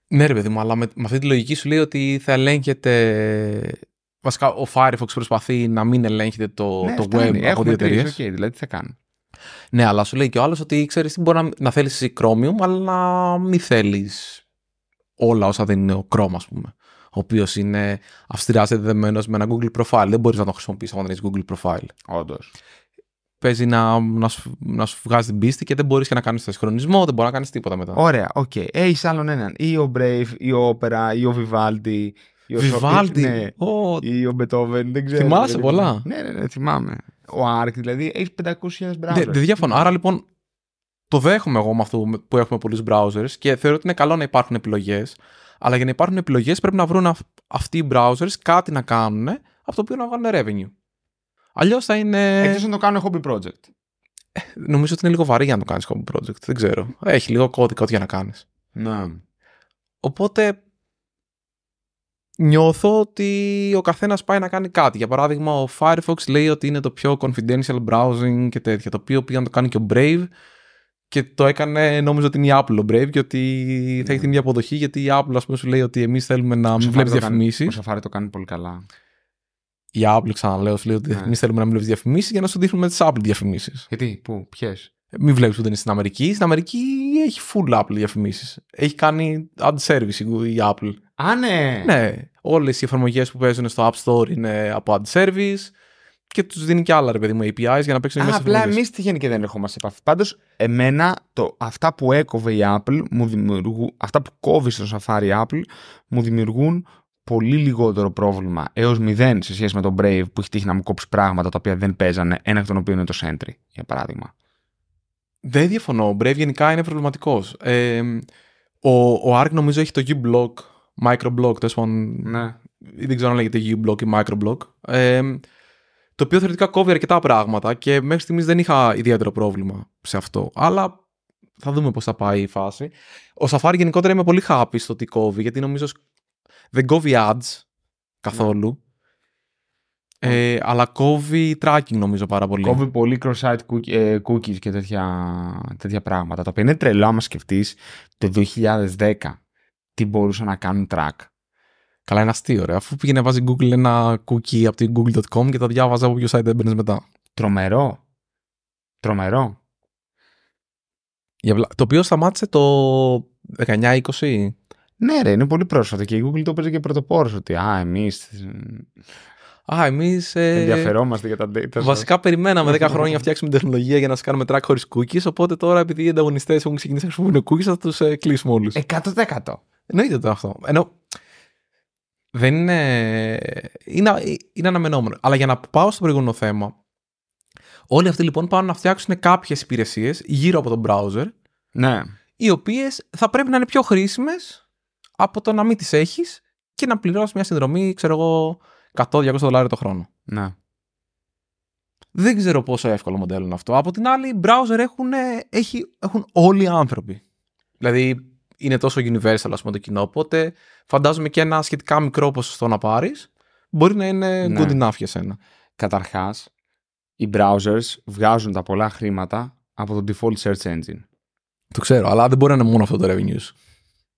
Ναι, ρε παιδί μου, αλλά με, με αυτή τη λογική σου λέει ότι θα ελέγχεται. Βασικά, ο Firefox προσπαθεί να μην ελέγχεται το, ναι, το φτάνει. web από Έχουμε δύο τρεις, εταιρείες. οκ, δηλαδή τι θα κάνουν. Ναι, αλλά σου λέει και ο άλλος ότι ξέρεις τι μπορεί να, να θέλεις εσύ Chromium, αλλά να μην θέλεις όλα όσα δεν είναι ο Chrome, ας πούμε. Ο οποίος είναι αυστηρά συνδεδεμένος με ένα Google profile. Δεν μπορείς να το χρησιμοποιήσει αν δεν έχεις Google profile. Όντως. Παίζει να, να, σου, να σου βγάζει την πίστη και δεν μπορείς και να κάνεις το συγχρονισμό, δεν μπορείς να κάνεις τίποτα μετά. Ωραία, οκ. Έχει άλλον έναν. Ή ο Brave, ή ο Opera, ή ο Vivaldi. Ή ο Vivaldi; Ναι. Ω, Ή ο Beethoven, δεν ξέρω. Θυμάσαι δεν- πολλά. Ναι, ναι, ναι, θυμάμαι. Ο Arc, δηλαδή, έχει 500.000 browsers. Δεν δεν διαφωνώ. Άρα λοιπόν το δέχομαι εγώ με αυτό που έχουμε πολλούς browsers και θεωρώ ότι είναι καλό να υπάρχουν επιλογές. Αλλά για να υπάρχουν επιλογές πρέπει να βρουν αυ- αυτοί οι browsers κάτι να κάνουν από το οποίο να βγάλουν revenue. Αλλιώς θα είναι. Εκτός να το κάνω hobby project. Νομίζω ότι είναι λίγο βαρύ για να το κάνεις hobby project. Δεν ξέρω. Έχει λίγο κώδικα ό,τι για να κάνεις. Ναι. Οπότε νιώθω ότι ο καθένας πάει να κάνει κάτι. Για παράδειγμα, ο Firefox λέει ότι είναι το πιο confidential browsing και τέτοια. Το οποίο πήγαν να το κάνει και ο Brave και το έκανε, νόμιζα ότι είναι η Apple ο Brave και ότι θα έχει την ίδια αποδοχή γιατί η Apple ας πούμε σου λέει ότι εμείς θέλουμε να μην βλέπεις διαφημίσεις. Ο Safari το κάνει πολύ καλά. Η Apple ξαναλέω σου λέει ότι Ναι. εμείς θέλουμε να μην βλέπεις διαφημίσεις για να σου δείχνουμε τις Apple διαφημίσεις. Γιατί, πού, ποιες; Μην βλέπεις που δεν είναι στην Αμερική. Στην Αμερική έχει full Apple διαφημίσεις. Έχει κάνει ad service η Apple. Α, ναι. Ναι, όλες οι εφαρμογές που παίζουν στο App Store είναι από ad service και τους δίνει και άλλα ρε παιδί μου APIs για να παίξουν Α, μέσα απλά εμείς τυχαίνει και δεν ερχόμαστε σε επαφή. Πάντως, εμένα το, αυτά που έκοβε η Apple, μου δημιουργούν, αυτά που κόβει στο Safari Apple, μου δημιουργούν πολύ λιγότερο πρόβλημα έως μηδέν σε σχέση με τον Brave που έχει τύχει να μου κόψει πράγματα τα οποία δεν παίζανε, ένα εκ των οποίων είναι το Sentry, για παράδειγμα. Δεν διαφωνώ. Ο Brave γενικά είναι προβληματικός. Ε, ο, ο Arc νομίζω έχει το uBlock, microblock, τέλος πάντων. Ναι. Δεν ξέρω αν λέγεται uBlock ή microblock. Ε, το οποίο θεωρητικά κόβει αρκετά πράγματα και μέχρι στιγμής δεν είχα ιδιαίτερο πρόβλημα σε αυτό. Αλλά θα δούμε πώς θα πάει η φάση. Ο Safari γενικότερα είμαι πολύ happy στο ότι κόβει, γιατί νομίζω σ- δεν κόβει ads καθόλου. Ε, αλλά κόβει tracking νομίζω πάρα πολύ. Κόβει πολύ cross-site cookie- ε, cookies και τέτοια, τέτοια πράγματα. Τα οποία είναι τρελό άμα σκεφτείς το 2010 τι μπορούσαν να κάνουν track. Καλά, είναι αστείο, ρε. Αφού πήγαινε να βάζει Google ένα cookie από την google.com και τα διάβαζα από ποιο site έμπαινες μετά. Τρομερό. Τρομερό. Για βλα- Το οποίο σταμάτησε το 19-20. Ναι, ρε, είναι πολύ πρόσφατο και η Google το έπαιζε και πρωτοπόρο ότι α, εμείς Α, εμείς. Ε, ενδιαφερόμαστε για τα data. σας». βασικά περιμέναμε 10 χρόνια να φτιάξουμε τεχνολογία για να σας κάνουμε track χωρίς cookies. Οπότε τώρα, επειδή οι ανταγωνιστές έχουν ξεκινήσει να χρησιμοποιούν cookies, θα τους ε, κλείσουμε όλους. 100%. Εννοείται το αυτό. Ενώ δεν είναι. Είναι, είναι αναμενόμενο. Αλλά για να πάω στο προηγούμενο θέμα, όλοι αυτοί λοιπόν πάνε να φτιάξουν κάποιες υπηρεσίες γύρω από τον browser, Ναι. οι οποίες θα πρέπει να είναι πιο χρήσιμες από το να μην τις έχεις και να πληρώσεις μια συνδρομή, ξέρω εγώ, 100-200 δολάρια το χρόνο. Ναι. Δεν ξέρω πόσο εύκολο μοντέλο είναι αυτό. Από την άλλη, browser έχουν, έχει, έχουν όλοι οι άνθρωποι. Δηλαδή, είναι τόσο universal, ας πούμε, το κοινό. Οπότε, φαντάζομαι και ένα σχετικά μικρό ποσοστό να πάρεις, μπορεί να είναι Ναι. good enough για σένα. Καταρχάς, οι browsers βγάζουν τα πολλά χρήματα από το default search engine. Το ξέρω, αλλά δεν μπορεί να είναι μόνο αυτό το revenue. σου.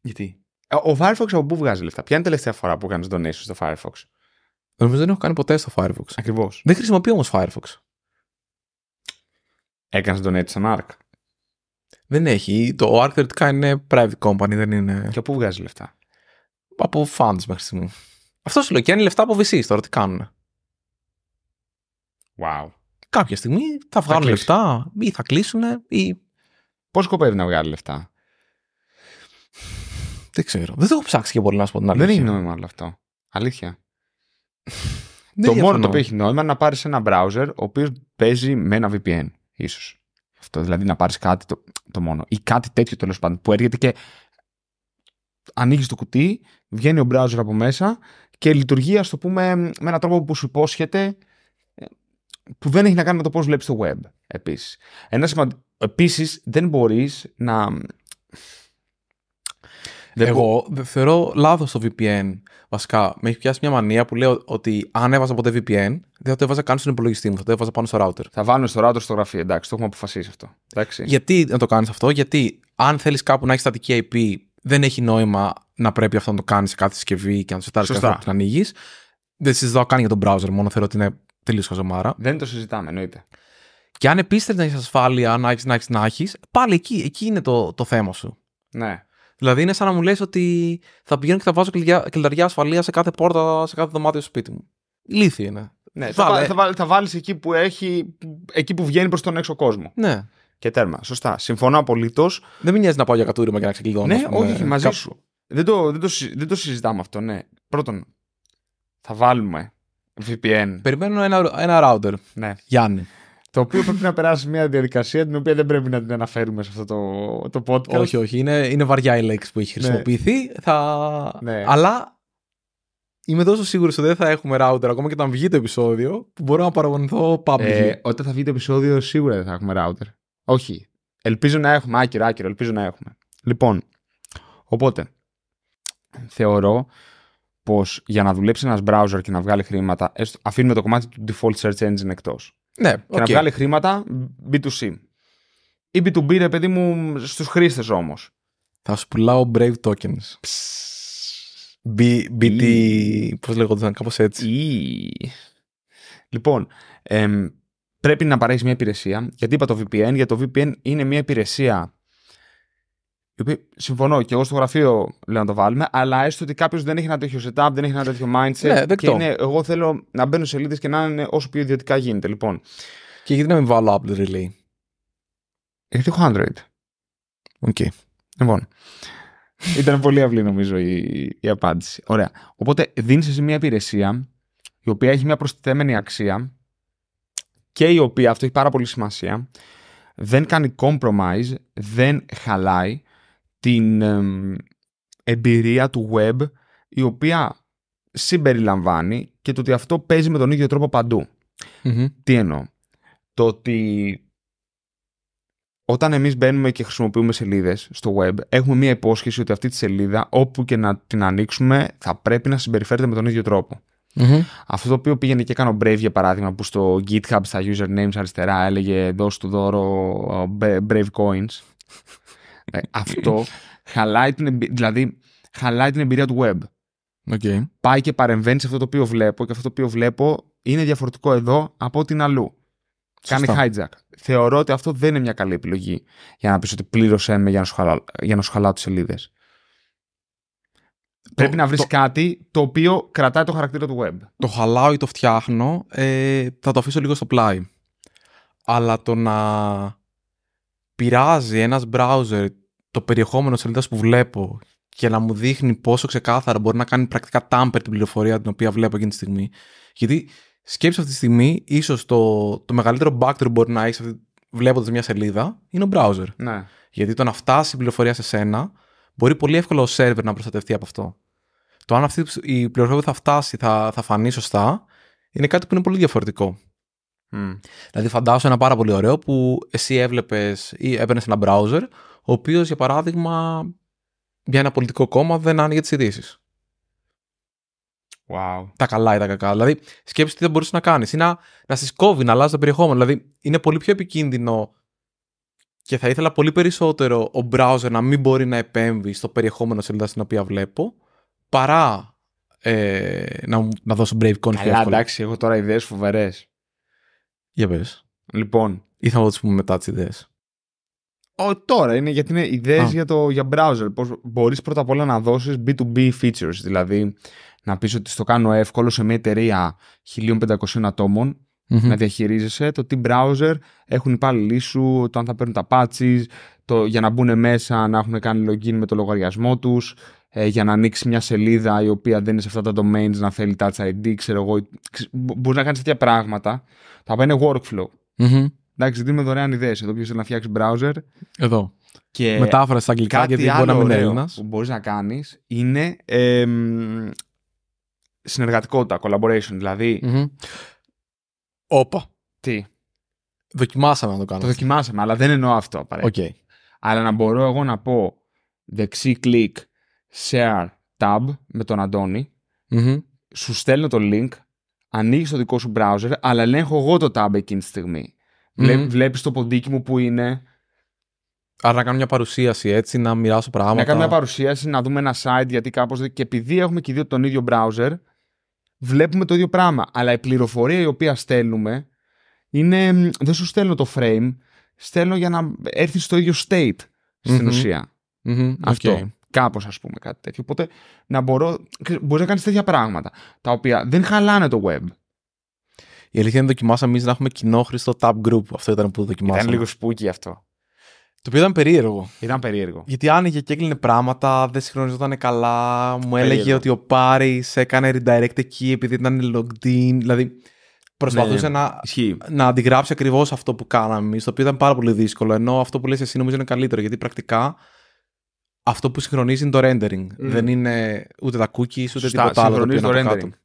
Γιατί; Ε, Ο Firefox από πού βγάζει λεφτά; Ποια είναι η τελευταία φορά που κάνεις donation στο Firefox; Νομίζω δεν έχω κάνει ποτέ στο Firefox. Ακριβώς. Δεν χρησιμοποιώ όμως Firefox. Έκανες donate στον Arc. Δεν έχει. Το Arc θεωρητικά είναι private company, δεν είναι. Και από πού βγάζει λεφτά; από funds μέχρι στιγμή. Αυτό σου λέω. Και αν είναι λεφτά από VCs τώρα, τι κάνουν. Wow. Κάποια στιγμή θα βγάλουν κλείσει. λεφτά ή θα κλείσουν ή. Πώς σκοπεύει να βγάλει λεφτά; Δεν ξέρω. Δεν το έχω ψάξει και πολύ να σου πω την Δεν αλήθεια. έχει νόημα όλο αυτό. Αλήθεια. Δεν το μόνο διαφωνώ. το οποίο έχει νόημα είναι να πάρεις ένα browser ο οποίος παίζει με ένα VPN, ίσως. Αυτό δηλαδή να πάρεις κάτι το, το μόνο. Ή κάτι τέτοιο τέλος πάντων που έρχεται και ανοίγεις το κουτί, βγαίνει ο browser από μέσα και λειτουργεί, ας το πούμε, με έναν τρόπο που σου υπόσχεται ε, που δεν έχει να κάνει με το πώς βλέπεις το web. Επίσης. Ένα σημαντικό. Επίσης, δεν μπορείς να. Δεν μπο- Εγώ δε- θεωρώ λάθος το VPN. Βασικά, με έχει πιάσει μια μανία που λέω ότι αν έβαζα ποτέ VPN, δεν θα το έβαζα καν στον υπολογιστή μου, θα το έβαζα πάνω στο router. Θα βάλουμε στο router στο γραφείο. Εντάξει, το έχουμε αποφασίσει αυτό. Εντάξει. Γιατί να το κάνεις αυτό, Γιατί αν θέλεις κάπου να έχεις στατική IP, δεν έχει νόημα να πρέπει αυτό να το κάνεις σε κάθε συσκευή και να το σετάρεις κάθε Σωστά. φορά που την ανοίγεις. Δεν συζητάω καν για τον browser, μόνο θεωρώ ότι είναι τελείως χαζομάρα. Δεν το συζητάμε, εννοείται. Και αν επίσης θέλεις να έχεις ασφάλεια, να έχεις, να έχεις, να έχεις, πάλι εκεί, εκεί είναι το, το θέμα σου. Ναι. Δηλαδή είναι σαν να μου λες ότι θα πηγαίνω και θα βάζω κλειδιά, κλειδαριά ασφαλείας σε κάθε πόρτα, σε κάθε δωμάτιο στο σπίτι μου. Ηλίθιο είναι. Ναι, θα, Βάλε. βάλ- θα, βάλ- θα βάλεις εκεί που, έχει, εκεί που βγαίνει προς τον έξω κόσμο. Ναι. Και τέρμα. Σωστά. Συμφωνώ απολύτως. Δεν με νοιάζει να πάω για κατούριμα και να ξεκλειδώνω. Ναι, ας πούμε, όχι, όχι, μαζί κάπου. σου. Δεν το, δεν, το, συ- δεν το συζητάμε αυτό, ναι. Πρώτον, θα βάλουμε VPN. Περιμένω ένα, ένα router. Ναι. Γιάννη. Το οποίο πρέπει να περάσει μια διαδικασία την οποία δεν πρέπει να την αναφέρουμε σε αυτό το, το podcast. όχι, όχι. Είναι, είναι βαριά η λέξη που έχει χρησιμοποιηθεί. Θα... Ναι. Αλλά είμαι τόσο σίγουρος ότι δεν θα έχουμε router ακόμα και όταν βγει το επεισόδιο που μπορώ να παραπονεθώ publicly. Ε, όταν θα βγει το επεισόδιο, σίγουρα δεν θα έχουμε router. Όχι. Ελπίζω να έχουμε. Άκυρο, άκυρο. Ελπίζω να έχουμε. Λοιπόν, οπότε, θεωρώ πως για να δουλέψει ένας browser και να βγάλει χρήματα, έστω- αφήνουμε το κομμάτι του default search engine εκτός. Ναι, Και να οκ. βγάλει χρήματα B2C. ή B2B, ρε παιδί μου, στους χρήστες όμως. Θα σου πουλάω Brave Tokens. B, BT, πώς λέγονταν, κάπως έτσι. Ή... Λοιπόν, εμ, πρέπει να παρέχει μια υπηρεσία. Γιατί είπα το VPN, γιατί το VPN είναι μια υπηρεσία. Η οποία, συμφωνώ και εγώ στο γραφείο λέω να το βάλουμε, αλλά έστω ότι κάποιος δεν έχει ένα τέτοιο setup, δεν έχει ένα τέτοιο mindset. Ναι, δεκτό. και είναι, εγώ θέλω να μπαίνω σε σελίδες και να είναι όσο πιο ιδιωτικά γίνεται. Λοιπόν, Και γιατί να μην βάλω Apple Relay; γιατί έχω Android. Οκ. Λοιπόν. Ήταν πολύ απλή νομίζω η, η απάντηση. Ωραία. Οπότε δίνεις εσύ μια υπηρεσία η οποία έχει μια προστιθέμενη αξία και η οποία, αυτό έχει πάρα πολύ σημασία, δεν κάνει compromise, δεν χαλάει την εμ, εμπειρία του web η οποία συμπεριλαμβάνει και το ότι αυτό παίζει με τον ίδιο τρόπο παντού. Μμμ. Τι εννοώ; Το ότι όταν εμείς μπαίνουμε και χρησιμοποιούμε σελίδες στο web, έχουμε μία υπόσχεση ότι αυτή τη σελίδα, όπου και να την ανοίξουμε, θα πρέπει να συμπεριφέρεται με τον ίδιο τρόπο. Μμμ. Αυτό το οποίο πήγαινε και έκανε ο Brave για παράδειγμα, που στο GitHub στα usernames αριστερά έλεγε δώσ' του δώρο ε, Brave Coins. Ε, αυτό χαλάει την, εμπει- δηλαδή, χαλάει την εμπειρία του web. Οκ. Πάει και παρεμβαίνει σε αυτό το οποίο βλέπω και αυτό το οποίο βλέπω είναι διαφορετικό εδώ από την αλλού. Κάνει Σωστά. hijack. Θεωρώ ότι αυτό δεν είναι μια καλή επιλογή για να πεις ότι πλήρωσέ με για να σου, χαλά, για να σου χαλάω τις σελίδες. Πρέπει να βρεις το- κάτι το οποίο κρατάει το χαρακτήρα του web. το χαλάω ή το φτιάχνω, ε, θα το αφήσω λίγο στο πλάι. Αλλά το να πειράζει ένας browser το περιεχόμενο της σελίδας που βλέπω και να μου δείχνει πόσο ξεκάθαρα μπορεί να κάνει πρακτικά tamper την πληροφορία την οποία βλέπω εκείνη τη στιγμή. Γιατί σκέψη αυτή τη στιγμή, ίσως το, το μεγαλύτερο backdoor που μπορεί να έχεις βλέποντας μια σελίδα είναι ο browser. Ναι. Γιατί το να φτάσει η πληροφορία σε σένα μπορεί πολύ εύκολα ο server να προστατευτεί από αυτό. Το αν αυτή η πληροφορία που θα φτάσει θα, θα φανεί σωστά είναι κάτι που είναι πολύ διαφορετικό. Μμ. Δηλαδή, φαντάσου ένα πάρα πολύ ωραίο που εσύ έβλεπες ή έπαιρνε ένα browser, ο οποίος για παράδειγμα για ένα πολιτικό κόμμα δεν άνοιγε τις ειδήσεις. Wow. Τα καλά ή τα κακά. Δηλαδή, σκέψτε τι θα μπορούσες να κάνεις. Ή να, να στις κόβει, να αλλάζει το περιεχόμενο. Δηλαδή, είναι πολύ πιο επικίνδυνο και θα ήθελα πολύ περισσότερο ο browser να μην μπορεί να επέμβει στο περιεχόμενο σελίδα στην οποία βλέπω, παρά ε, να, μου- να δώσω brave content πιο Καλά, εύκολα. εντάξει, έχω τώρα ιδέες φοβερές. Για πες. Λοιπόν, Ή θα το πούμε μετά τις ιδέες. ο, τώρα είναι γιατί είναι ιδέες Α. για, το, για browser. Πώς μπορείς πρώτα απ' όλα να δώσεις B2B features, δηλαδή να πεις ότι στο κάνω εύκολο σε μια εταιρεία 1500 ατόμων να διαχειρίζεσαι το τι browser έχουν οι υπάλληλοι σου, το αν θα παίρνουν τα patches, το, για να μπουν μέσα να έχουν κάνει login με το λογαριασμό τους, ε, για να ανοίξεις μια σελίδα η οποία δεν είναι σε αυτά τα domains να θέλει touch ID, ξέρω εγώ. Ξε- μπο- Μπορείς να κάνεις τέτοια πράγματα, τα οποία είναι workflow. Μμμ. Εντάξει, δίνουμε δωρεάν ιδέες. Εδώ ποιος θέλει να φτιάξει browser. Εδώ. Και Μετάφραση στα αγγλικά, κάτι γιατί μπορεί άλλο να μην είναι ωραίο Έλληνας. που μπορείς να κάνεις είναι εμ, συνεργατικότητα, collaboration. Δηλαδή, Όπα. τι, Δοκιμάσαμε να το κάνουμε. το δοκιμάσαμε, αλλά δεν εννοώ αυτό Οκ. απαραίτητα. Αλλά να μπορώ εγώ να πω δεξί κλικ, share tab με τον Αντώνη, Μμμ. σου στέλνω το link, ανοίγεις το δικό σου browser, αλλά ελέγχω εγώ το tab εκείνη τη στιγμή. Βλέ, Μμμ. Βλέπεις το ποντίκι μου που είναι, Άρα να κάνω μια παρουσίαση έτσι, να μοιράσω πράγματα. να κάνουμε μια παρουσίαση, να δούμε ένα site, γιατί κάπως... δεν- Και επειδή έχουμε και οι δύο τον ίδιο browser, βλέπουμε το ίδιο πράγμα. Αλλά η πληροφορία η οποία στέλνουμε είναι... μ, Δεν σου στέλνω το frame, στέλνω για να έρθεις στο ίδιο state στην Μμμ. ουσία. Μμμ, Αυτό. οκ. Κάπως ας πούμε κάτι τέτοιο. Οπότε να μπορώ, μπορείς να κάνεις τέτοια πράγματα τα οποία δεν χαλάνε το web. Η αλήθεια είναι ότι δοκιμάσαμε εμείς να έχουμε κοινόχρηστο tab group. Αυτό ήταν που δοκιμάσαμε. Ήταν λίγο spooky αυτό. Το οποίο ήταν περίεργο. Ήταν περίεργο. Γιατί άνοιγε και έκλεινε πράγματα, δεν συγχρονιζόταν καλά. Μου έλεγε Περίεργο. ότι ο Πάρης έκανε redirect εκεί επειδή ήταν logged in. Δηλαδή προσπαθούσε Ναι. να, Ισχύει. να αντιγράψει ακριβώς αυτό που κάναμε εμείς, το οποίο ήταν πάρα πολύ δύσκολο. Ενώ αυτό που λες εσύ νομίζω είναι καλύτερο, γιατί πρακτικά αυτό που συγχρονίζει είναι το rendering. Δεν είναι ούτε τα cookies ούτε Σωστά, τίποτα άλλο. το οποίο συγχρονίζει είναι το από rendering. κάτω.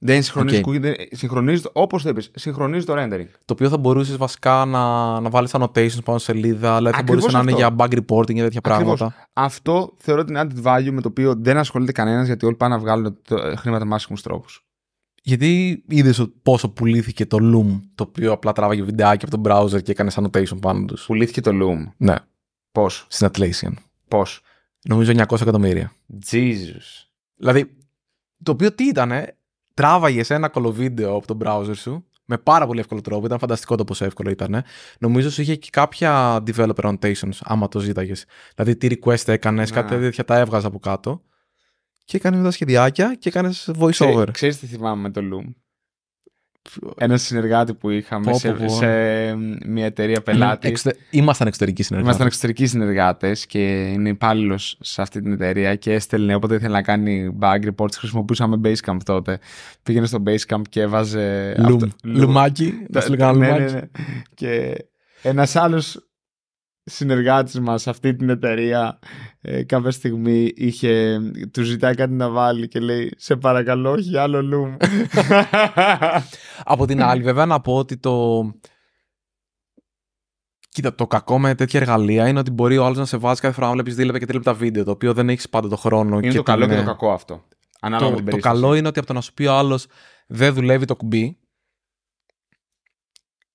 Δεν συγχρονίζει, Οκ. cookie, δεν- συγχρονίζει το- όπως το είπες, συγχρονίζει το rendering. Το οποίο θα μπορούσες βασικά να, να βάλεις annotations πάνω στη σελίδα, δηλαδή θα Ακριβώς μπορούσε να είναι αυτό. για bug reporting και τέτοια Ακριβώς. πράγματα. Αυτό θεωρώ ότι είναι added value με το οποίο δεν ασχολείται κανένας γιατί όλοι πάνε να βγάλουν το, ε, χρήματα με άσχημους τρόπους. Γιατί είδες πόσο πουλήθηκε το Loom, το οποίο απλά τράβαγε βιντεάκι από τον browser και έκανε annotation πάνω τους; Πουλήθηκε το Loom. Ναι, Πώς; στην Atlassian. Πώς; Νομίζω 900 εκατομμύρια. Jesus. Δηλαδή, το οποίο τι ήτανε, τράβαγε ένα κολοβίντεο από τον browser σου με πάρα πολύ εύκολο τρόπο. Ήταν φανταστικό το πόσο εύκολο ήταν. Νομίζω σου είχε και κάποια developer annotations, άμα το ζήταγες. Δηλαδή, τι request έκανες, Ναι. κάτι τέτοια τα έβγαζα από κάτω. Και έκανες μετά σχεδιάκια και έκανες voice over. Ξέ, ξέρεις τι θυμάμαι με το Loom; Ένα συνεργάτη που είχαμε Πω, σε, πω, πω. σε μια εταιρεία πελάτης. Εξτε- Ήμασταν εξωτερικοί συνεργάτες. Ήμασταν εξωτερικοί συνεργάτες και είναι υπάλληλος σε αυτή την εταιρεία και έστελνε όποτε ήθελε να κάνει bug reports. Χρησιμοποιούσαμε Basecamp τότε. Πήγαινε στο Basecamp και έβαζε. Loom. αυτό- Λουμάκι. Τα- Να σου λέγανε ναι, λουμάκι. ναι, ναι. Και ένας άλλος συνεργάτης μας σε αυτή την εταιρεία ε, κάποια στιγμή είχε, του ζητάει κάτι να βάλει και λέει Σε παρακαλώ, όχι άλλο Loom. Από την άλλη, βέβαια, να πω ότι το. Κοίτα, το κακό με τέτοια εργαλεία είναι ότι μπορεί ο άλλος να σε βάζει κάθε φορά να βλέπεις δύο λεπτά και τρία λεπτά βίντεο, το οποίο δεν έχεις πάντα το χρόνο. είναι το καλό την- και το κακό αυτό. Ανάλογα με Το, την το περίσταση. καλό είναι ότι από το να σου πει ο άλλος δεν δουλεύει το κουμπί.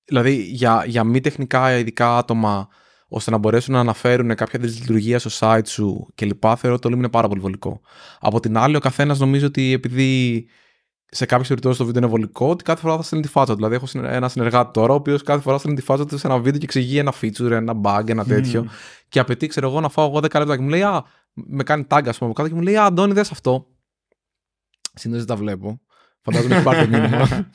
Δηλαδή για, για μη τεχνικά ειδικά άτομα, ώστε να μπορέσουν να αναφέρουν κάποια δυσλειτουργία στο site σου κλπ. Θεωρώ ότι το Loom είναι πάρα πολύ βολικό. Από την άλλη, ο καθένας νομίζει ότι επειδή σε κάποιες περιπτώσεις το βίντεο είναι βολικό, ότι κάθε φορά θα στέλνει τη φάτσα του. Δηλαδή, έχω συνε- ένα συνεργάτη τώρα, ο οποίος κάθε φορά στέλνει τη φάτσα του σε ένα βίντεο και εξηγεί ένα feature, ένα bug, ένα τέτοιο. Και απαιτεί, ξέρω εγώ, να φάω εγώ 10 λεπτά και μου λέει, Α, με κάνει tag, ας πούμε, από κάτω και μου λέει, Α, Αντώνη, δες αυτό. Συνήθως δεν τα βλέπω. Φαντάζομαι έχει πάρει το μήνυμα.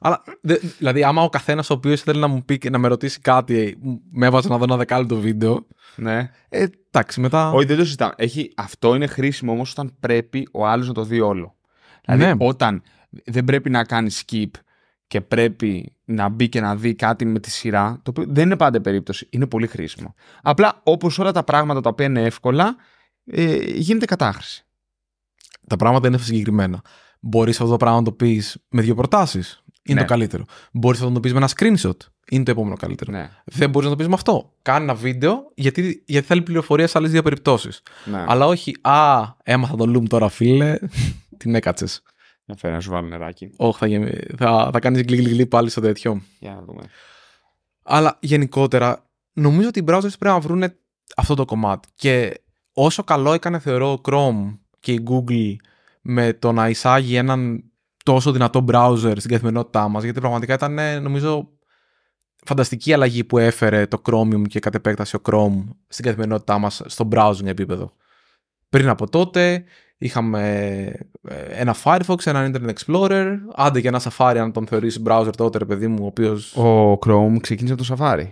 Αλλά, δε- δηλαδή, άμα ο καθένας ο οποίος θέλει να μου πει και να με ρωτήσει κάτι, με έβαζε να δω ένα δεκάλεπτο βίντεο. Ναι. Ε, εντάξει, μετά. Όχι, δεν το συζητάμε. Έχει, αυτό είναι χρήσιμο όμως όταν πρέπει ο άλλος να το δει όλο. Δηλαδή, Ναι. όταν δεν πρέπει να κάνει skip και πρέπει να μπει και να δει κάτι με τη σειρά, το οποίο δεν είναι πάντα περίπτωση, είναι πολύ χρήσιμο. Απλά όπως όλα τα πράγματα τα οποία είναι εύκολα, ε, γίνεται κατάχρηση. Τα πράγματα είναι συγκεκριμένα. Μπορείς αυτό το πράγμα να το πεις με δύο προτάσεις. Είναι Ναι. το καλύτερο. Μπορείς αυτό να το πεις με ένα screenshot. Είναι το επόμενο καλύτερο. Ναι. Δεν μπορείς να το πεις με αυτό. Κάνει ένα βίντεο γιατί, γιατί θέλει πληροφορία σε άλλες δύο περιπτώσεις. ναι. Αλλά όχι, Α, έμαθα το Loom τώρα, φίλε. Την έκατσες. Να φέρω να σου βάλω νεράκι. Όχι, θα, γεμι- θα, θα κάνεις γκλι γκλι πάλι στο τέτοιο. Για να δούμε. Αλλά γενικότερα, νομίζω ότι οι browsers πρέπει να βρουν αυτό το κομμάτι. Και όσο καλό έκανε, θεωρώ, ο Chrome και η Google με το να εισάγει έναν τόσο δυνατό browser στην καθημερινότητά μας, γιατί πραγματικά ήταν, ε, νομίζω, φανταστική αλλαγή που έφερε το Chromium και κατ' επέκταση ο Chrome στην καθημερινότητά μας στο browsing επίπεδο. Πριν από τότε είχαμε ε, ένα Firefox, ένα Internet Explorer, άντε και ένα Safari αν τον θεωρείς browser τότε, ρε παιδί μου, ο οποίος... Ο Chrome ξεκίνησε από το Safari.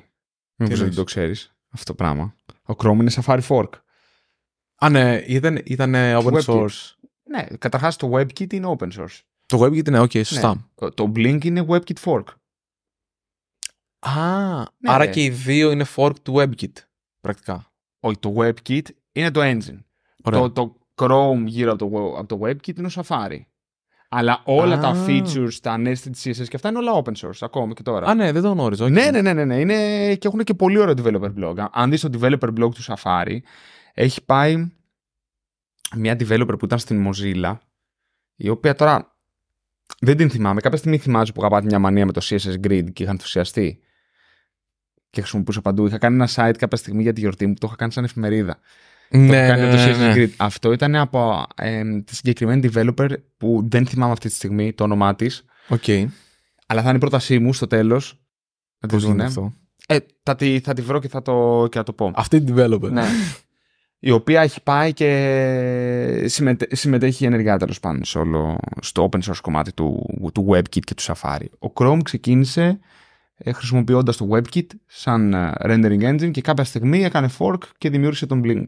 Μήπως δεν εννοείς; το ξέρεις αυτό το πράγμα. Ο Chrome είναι Safari Fork. Α, ναι, ήταν, ήταν open WebKit. source. Ναι, καταρχάς το WebKit είναι open source. Το WebKit είναι ok, σωστά. Ναι. Το Blink είναι WebKit Fork. Α, Ναι, άρα ρε. και οι δύο είναι fork του WebKit, πρακτικά. Όχι, το WebKit είναι το engine. Ωραία. Το, το Chrome γύρω από το, από το WebKit είναι ο Safari. Αλλά όλα τα Α. features, τα nested CSS και αυτά είναι όλα open source ακόμα και τώρα. Α, ναι, δεν το γνώριζα. όχι. Ναι, ναι, ναι, ναι, ναι. Είναι... και έχουν και πολύ ωραίο developer blog. Α- Αν δεις το developer blog του Safari, έχει πάει μια developer που ήταν στην Mozilla, η οποία τώρα δεν την θυμάμαι. Κάποια στιγμή θυμάμαι που είχα μια μανία με το CSS Grid και είχα ενθουσιαστεί και χρησιμοποιούσα παντού. Είχα κάνει ένα site κάποια στιγμή για τη γιορτή μου που το είχα κάνει σαν εφημερίδα. το Ναι, είχα κάνει ναι, το ναι, CSS ναι. Grid. Αυτό ήταν από ε, τη συγκεκριμένη developer που δεν θυμάμαι αυτή τη στιγμή το όνομά της, Οκ. αλλά θα είναι η πρότασή μου στο τέλος. Να τη Πώς είναι δούνε. αυτό; Ε, θα, τη, θα τη βρω και θα το, και θα το πω. Αυτή την developer. Ναι. Η οποία έχει πάει και συμμετέ, συμμετέχει ενεργά τέλος πάντων σε όλο, στο open source κομμάτι του, του WebKit και του Safari. Ο Chrome ξεκίνησε ε, χρησιμοποιώντας το WebKit σαν ε, rendering engine και κάποια στιγμή έκανε fork και δημιούργησε τον Blink.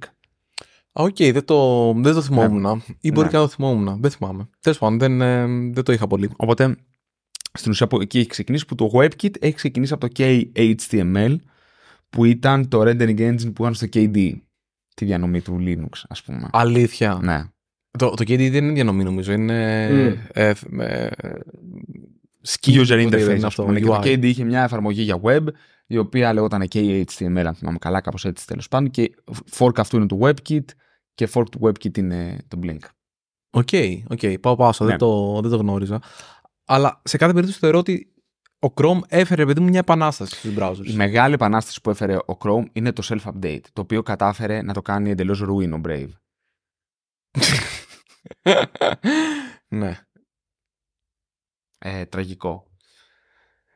Α, Οκ, δεν, το, δεν το θυμόμουν. Ή μπορεί Ναι. και να το θυμόμουν. Δεν θυμάμαι. Τέλος πάντων, δεν, ε, δεν το είχα πολύ. Οπότε στην ουσία από εκεί έχει ξεκινήσει που το WebKit έχει ξεκινήσει από το KHTML που ήταν το rendering engine που είχαν στο KD τη διανομή του Linux ας πούμε. Αλήθεια. Ναι. Το, το KDE δεν είναι διανομή, νομίζω. Είναι. Mm. Ε, με, ski, user δεν interface. είναι ας πούμε. Και UI. το KD είχε μια εφαρμογή για web, η οποία λεγόταν KHTML, αν θυμάμαι καλά, κάπως έτσι τέλος πάντων. Και fork αυτού είναι το WebKit και fork του WebKit είναι το Blink. Οκ, οκ, πάω πάσο, δεν, Ναι. το, δεν το γνώριζα. Αλλά σε κάθε περίπτωση θεωρώ ότι ο Chrome έφερε, παιδί μου, μια επανάσταση στους browsers. Η μεγάλη επανάσταση που έφερε ο Chrome είναι το self-update, το οποίο κατάφερε να το κάνει εντελώς ruin ο Brave. ναι. Ε, τραγικό.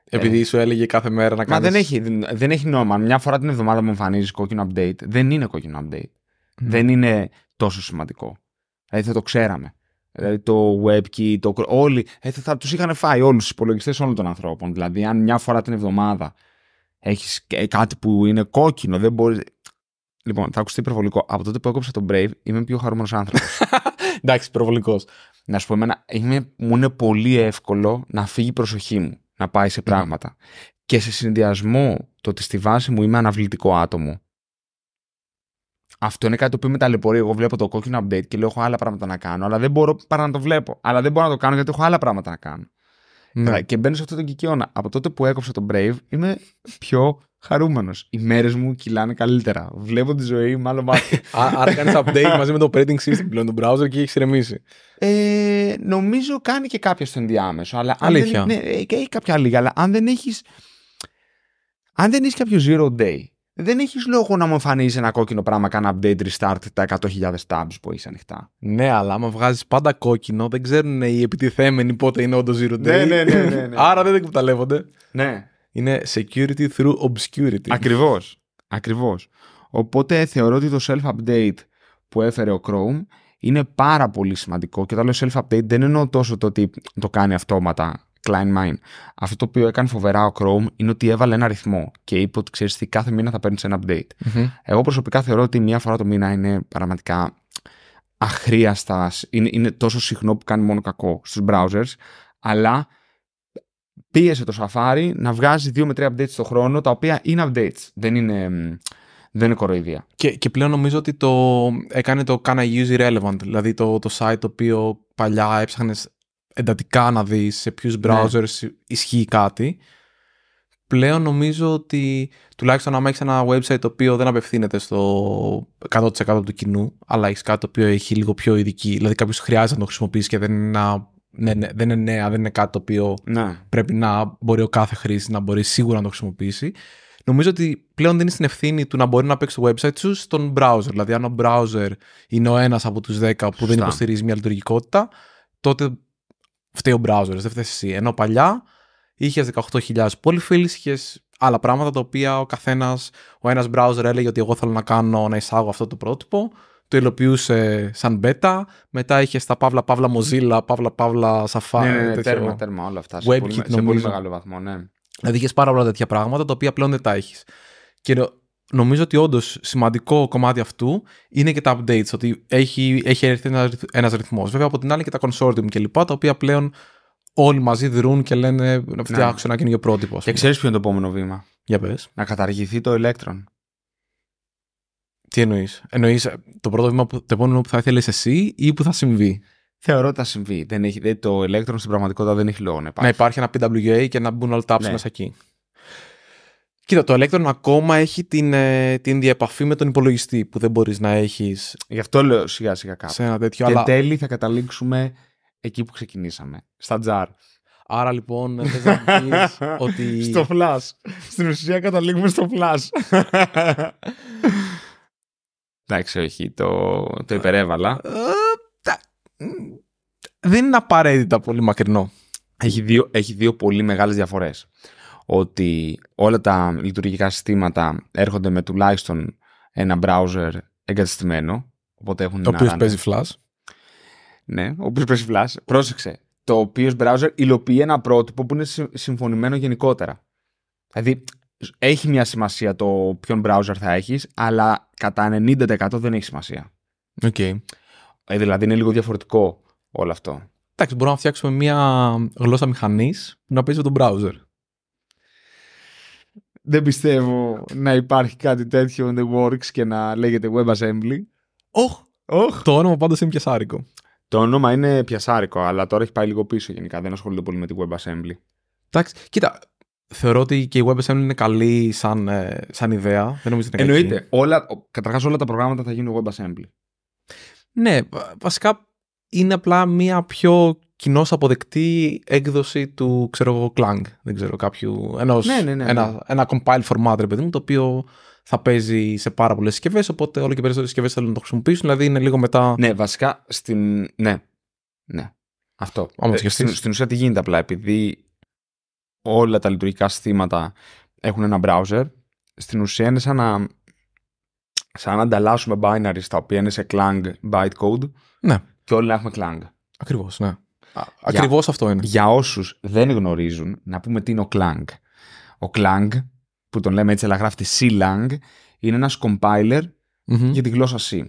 Επειδή σου έλεγε κάθε μέρα να Μα κάνεις... δεν έχει, δεν έχει νόημα. Μια φορά την εβδομάδα μου εμφανίζει κόκκινο update. Δεν είναι κόκκινο update. Μμ. Δεν είναι τόσο σημαντικό. Δηλαδή θα το ξέραμε. Δηλαδή το WebKey, το όλοι. Ε, θα, θα τους είχαν φάει όλους τους υπολογιστές όλων των ανθρώπων. Δηλαδή, αν μια φορά την εβδομάδα έχεις κάτι που είναι κόκκινο, δεν μπορεί. Λοιπόν, θα ακουστεί υπερβολικό. Από τότε που έκοψα τον Brave, είμαι πιο χαρούμενος άνθρωπος. Εντάξει, προβολικός. να σου πω, εμένα, είμαι, μου είναι πολύ εύκολο να φύγει η προσοχή μου, να πάει σε πράγματα. Και σε συνδυασμό το ότι στη βάση μου είμαι αναβλητικό άτομο. Αυτό είναι κάτι το οποίο με ταλαιπωρεί. Εγώ βλέπω το κόκκινο update και λέω: Έχω άλλα πράγματα να κάνω, αλλά δεν μπορώ παρά να το βλέπω. Αλλά δεν μπορώ να το κάνω γιατί έχω άλλα πράγματα να κάνω. Ναι. Και μπαίνω σε αυτό το κικαιώνα. Από τότε που έκοψα τον Brave, είμαι πιο χαρούμενος. Οι μέρες μου κυλάνε καλύτερα. Βλέπω τη ζωή με άλλο μάτι. Α- Άρα κάνεις update μαζί με το operating system πλέον, τον browser και έχεις ηρεμήσει. Ε, νομίζω κάνει και κάποιο στο ενδιάμεσο. Αλλά αν Αλήθεια. Δεν, ναι, ε, και έχει κάποια λίγα, αλλά αν δεν έχει. Αν δεν έχεις κάποιο zero day, δεν έχεις λόγο να μου εμφανίζεις ένα κόκκινο πράγμα, κάνα update restart τα 100.000 tabs που έχεις ανοιχτά. Ναι, αλλά άμα βγάζεις πάντα κόκκινο, δεν ξέρουν οι επιτιθέμενοι πότε είναι όντως zero day. Ναι, ναι, ναι, ναι, ναι. Άρα δεν εκμεταλλεύονται. Ναι. Είναι security through obscurity. Ακριβώς. Ακριβώς. Οπότε θεωρώ ότι το self-update που έφερε ο Chrome είναι πάρα πολύ σημαντικό και όταν λέω self-update δεν εννοώ τόσο το ότι το κάνει αυτόματα Klein Mine. Αυτό το οποίο έκανε φοβερά ο Chrome είναι ότι έβαλε ένα αριθμό και είπε ότι ξέρεις τι κάθε μήνα θα παίρνεις ένα update. Μμμ. Εγώ προσωπικά θεωρώ ότι μία φορά το μήνα είναι πραγματικά αχρίαστα. Είναι, είναι τόσο συχνό που κάνει μόνο κακό στους browsers, αλλά πίεσε το Safari να βγάζει δύο με τρία updates το χρόνο, τα οποία είναι updates. Δεν είναι, μ, δεν είναι κοροϊδία. Και, και πλέον νομίζω ότι το έκανε το Can I use irrelevant, δηλαδή το, το site το οποίο παλιά έψαχνες εντατικά να δεις σε ποιους browsers ισχύει κάτι. Πλέον νομίζω ότι τουλάχιστον άμα έχεις ένα website το οποίο δεν απευθύνεται στο 100% του κοινού, αλλά έχεις κάτι το οποίο έχει λίγο πιο ειδική, δηλαδή κάποιος χρειάζεται να το χρησιμοποιήσει και δεν είναι, ένα- ναι, ναι, δεν είναι νέα, δεν είναι κάτι το οποίο Ναι. πρέπει να μπορεί ο κάθε χρήστη να μπορεί σίγουρα να το χρησιμοποιήσει. Νομίζω ότι πλέον δεν είναι στην ευθύνη του να μπορεί να παίξει το website σου στον browser. Δηλαδή, αν ο browser είναι ο ένας από τους 10 που δεν Σωστά. υποστηρίζει μια λειτουργικότητα, τότε φταίει ο browser, δεν φταίει εσύ. Ενώ παλιά είχες 18.000 polyfills, είχες άλλα πράγματα τα οποία ο καθένας, ο ένας browser έλεγε ότι εγώ θέλω να κάνω να εισάγω αυτό το πρότυπο, το υλοποιούσε σαν beta, μετά είχες τα παύλα παύλα Mozilla, παύλα παύλα Safari. ναι, ναι, ναι, τέτοιο. τέρμα, τέρμα όλα αυτά. Σε, WebKit πολύ, σε πολύ νομίζω. μεγάλο βαθμό, ναι. Δηλαδή είχες πάρα πολλά τέτοια πράγματα τα οποία πλέον δεν τα έχεις. Και νο- νομίζω ότι όντως σημαντικό κομμάτι αυτού είναι και τα updates, ότι έχει, έχει έρθει ένας ρυθμός. Βέβαια από την άλλη και τα consortium κλπ. Τα οποία πλέον όλοι μαζί δρούν και λένε να φτιάξουν ένα καινούργιο πρότυπο. ας Και πούμε. ξέρεις ποιο είναι το επόμενο βήμα; Για πες. Να καταργηθεί το Electron. Τι εννοείς; Εννοείς το πρώτο βήμα, που, το επόμενο που θα ήθελες εσύ ή που θα συμβεί; Θεωρώ ότι θα συμβεί. Δεν έχει, δεν- το Electron στην πραγματικότητα δεν έχει λόγο να Να υπάρχει. υπάρχει ένα PWA και να μπουν all tabs Ναι. μέσα εκεί. Κοίτα, το Electron ακόμα έχει την, ε, την διαπαφή με τον υπολογιστή που δεν μπορείς να έχεις Γι' αυτό λέω σιγά σιγά κάπου. σε ένα τέτοιο. Και Αλλά... τέλει θα καταλήξουμε εκεί που ξεκινήσαμε. Στα τζαρ. Άρα λοιπόν θες να μου πεις ότι... Στο flash. Στην ουσία καταλήγουμε στο flash. Εντάξει, όχι, το, το υπερέβαλα. Ε, τα- Δεν είναι απαραίτητα πολύ μακρινό. Έχει δύο, έχει δύο πολύ μεγάλες διαφορές. Ότι όλα τα λειτουργικά συστήματα έρχονται με τουλάχιστον ένα browser εγκαταστημένο. Οπότε έχουν Το να οποίο run-άνε. παίζει flash. Ναι, ο οποίος παίζει flash. Πρόσεξε. Το οποίο browser υλοποιεί ένα πρότυπο που είναι συ- συμφωνημένο γενικότερα. Δηλαδή, έχει μια σημασία το ποιον browser θα έχεις, αλλά κατά 90% δεν έχει σημασία. Οκ. Ε, δηλαδή, είναι λίγο διαφορετικό όλο αυτό. Εντάξει, μπορούμε να φτιάξουμε μια γλώσσα μηχανής που να παίζει με τον browser. Δεν πιστεύω να υπάρχει κάτι τέτοιο in the works και να λέγεται WebAssembly. Όχ! Oh. Το όνομα πάντως είναι πιασάρικο. Το όνομα είναι πιασάρικο, αλλά τώρα έχει πάει λίγο πίσω γενικά. Δεν ασχολείται πολύ με τη WebAssembly. Εντάξει, κοίτα, θεωρώ ότι και η WebAssembly είναι καλή σαν, ε, σαν ιδέα. Δεν νομίζω ότι είναι κακή. Εννοείται. Όλα, καταρχάς όλα τα προγράμματα θα γίνουν WebAssembly. Ναι, βα- βασικά είναι απλά μια πιο κοινώς αποδεκτή έκδοση του, ξέρω εγώ, Clang. Δεν ξέρω, κάποιου. Ενός, Ναι, ναι, ναι, ένα, ναι. ένα compile format, ρε παιδί μου, το οποίο θα παίζει σε πάρα πολλές συσκευές. Οπότε όλο και περισσότερες συσκευές θέλουν να το χρησιμοποιήσουν. Δηλαδή είναι λίγο μετά. Ναι, βασικά στην. Ναι. Ναι. Αυτό. Άμα Ε, σκεφτείς. στην, στην ουσία τι γίνεται απλά, επειδή όλα τα λειτουργικά συστήματα έχουν ένα browser, στην ουσία είναι σαν να, σαν να ανταλλάσσουμε binaries τα οποία είναι σε Clang bytecode Ναι, και όλοι να έχουμε Clang. ακριβώς. Ναι. Ακριβώς αυτό είναι. Για όσους δεν γνωρίζουν, να πούμε τι είναι ο Clang. Ο Clang, που τον λέμε έτσι αλλά γράφεται C-Lang, είναι ένας compiler Μμμ. για τη γλώσσα C.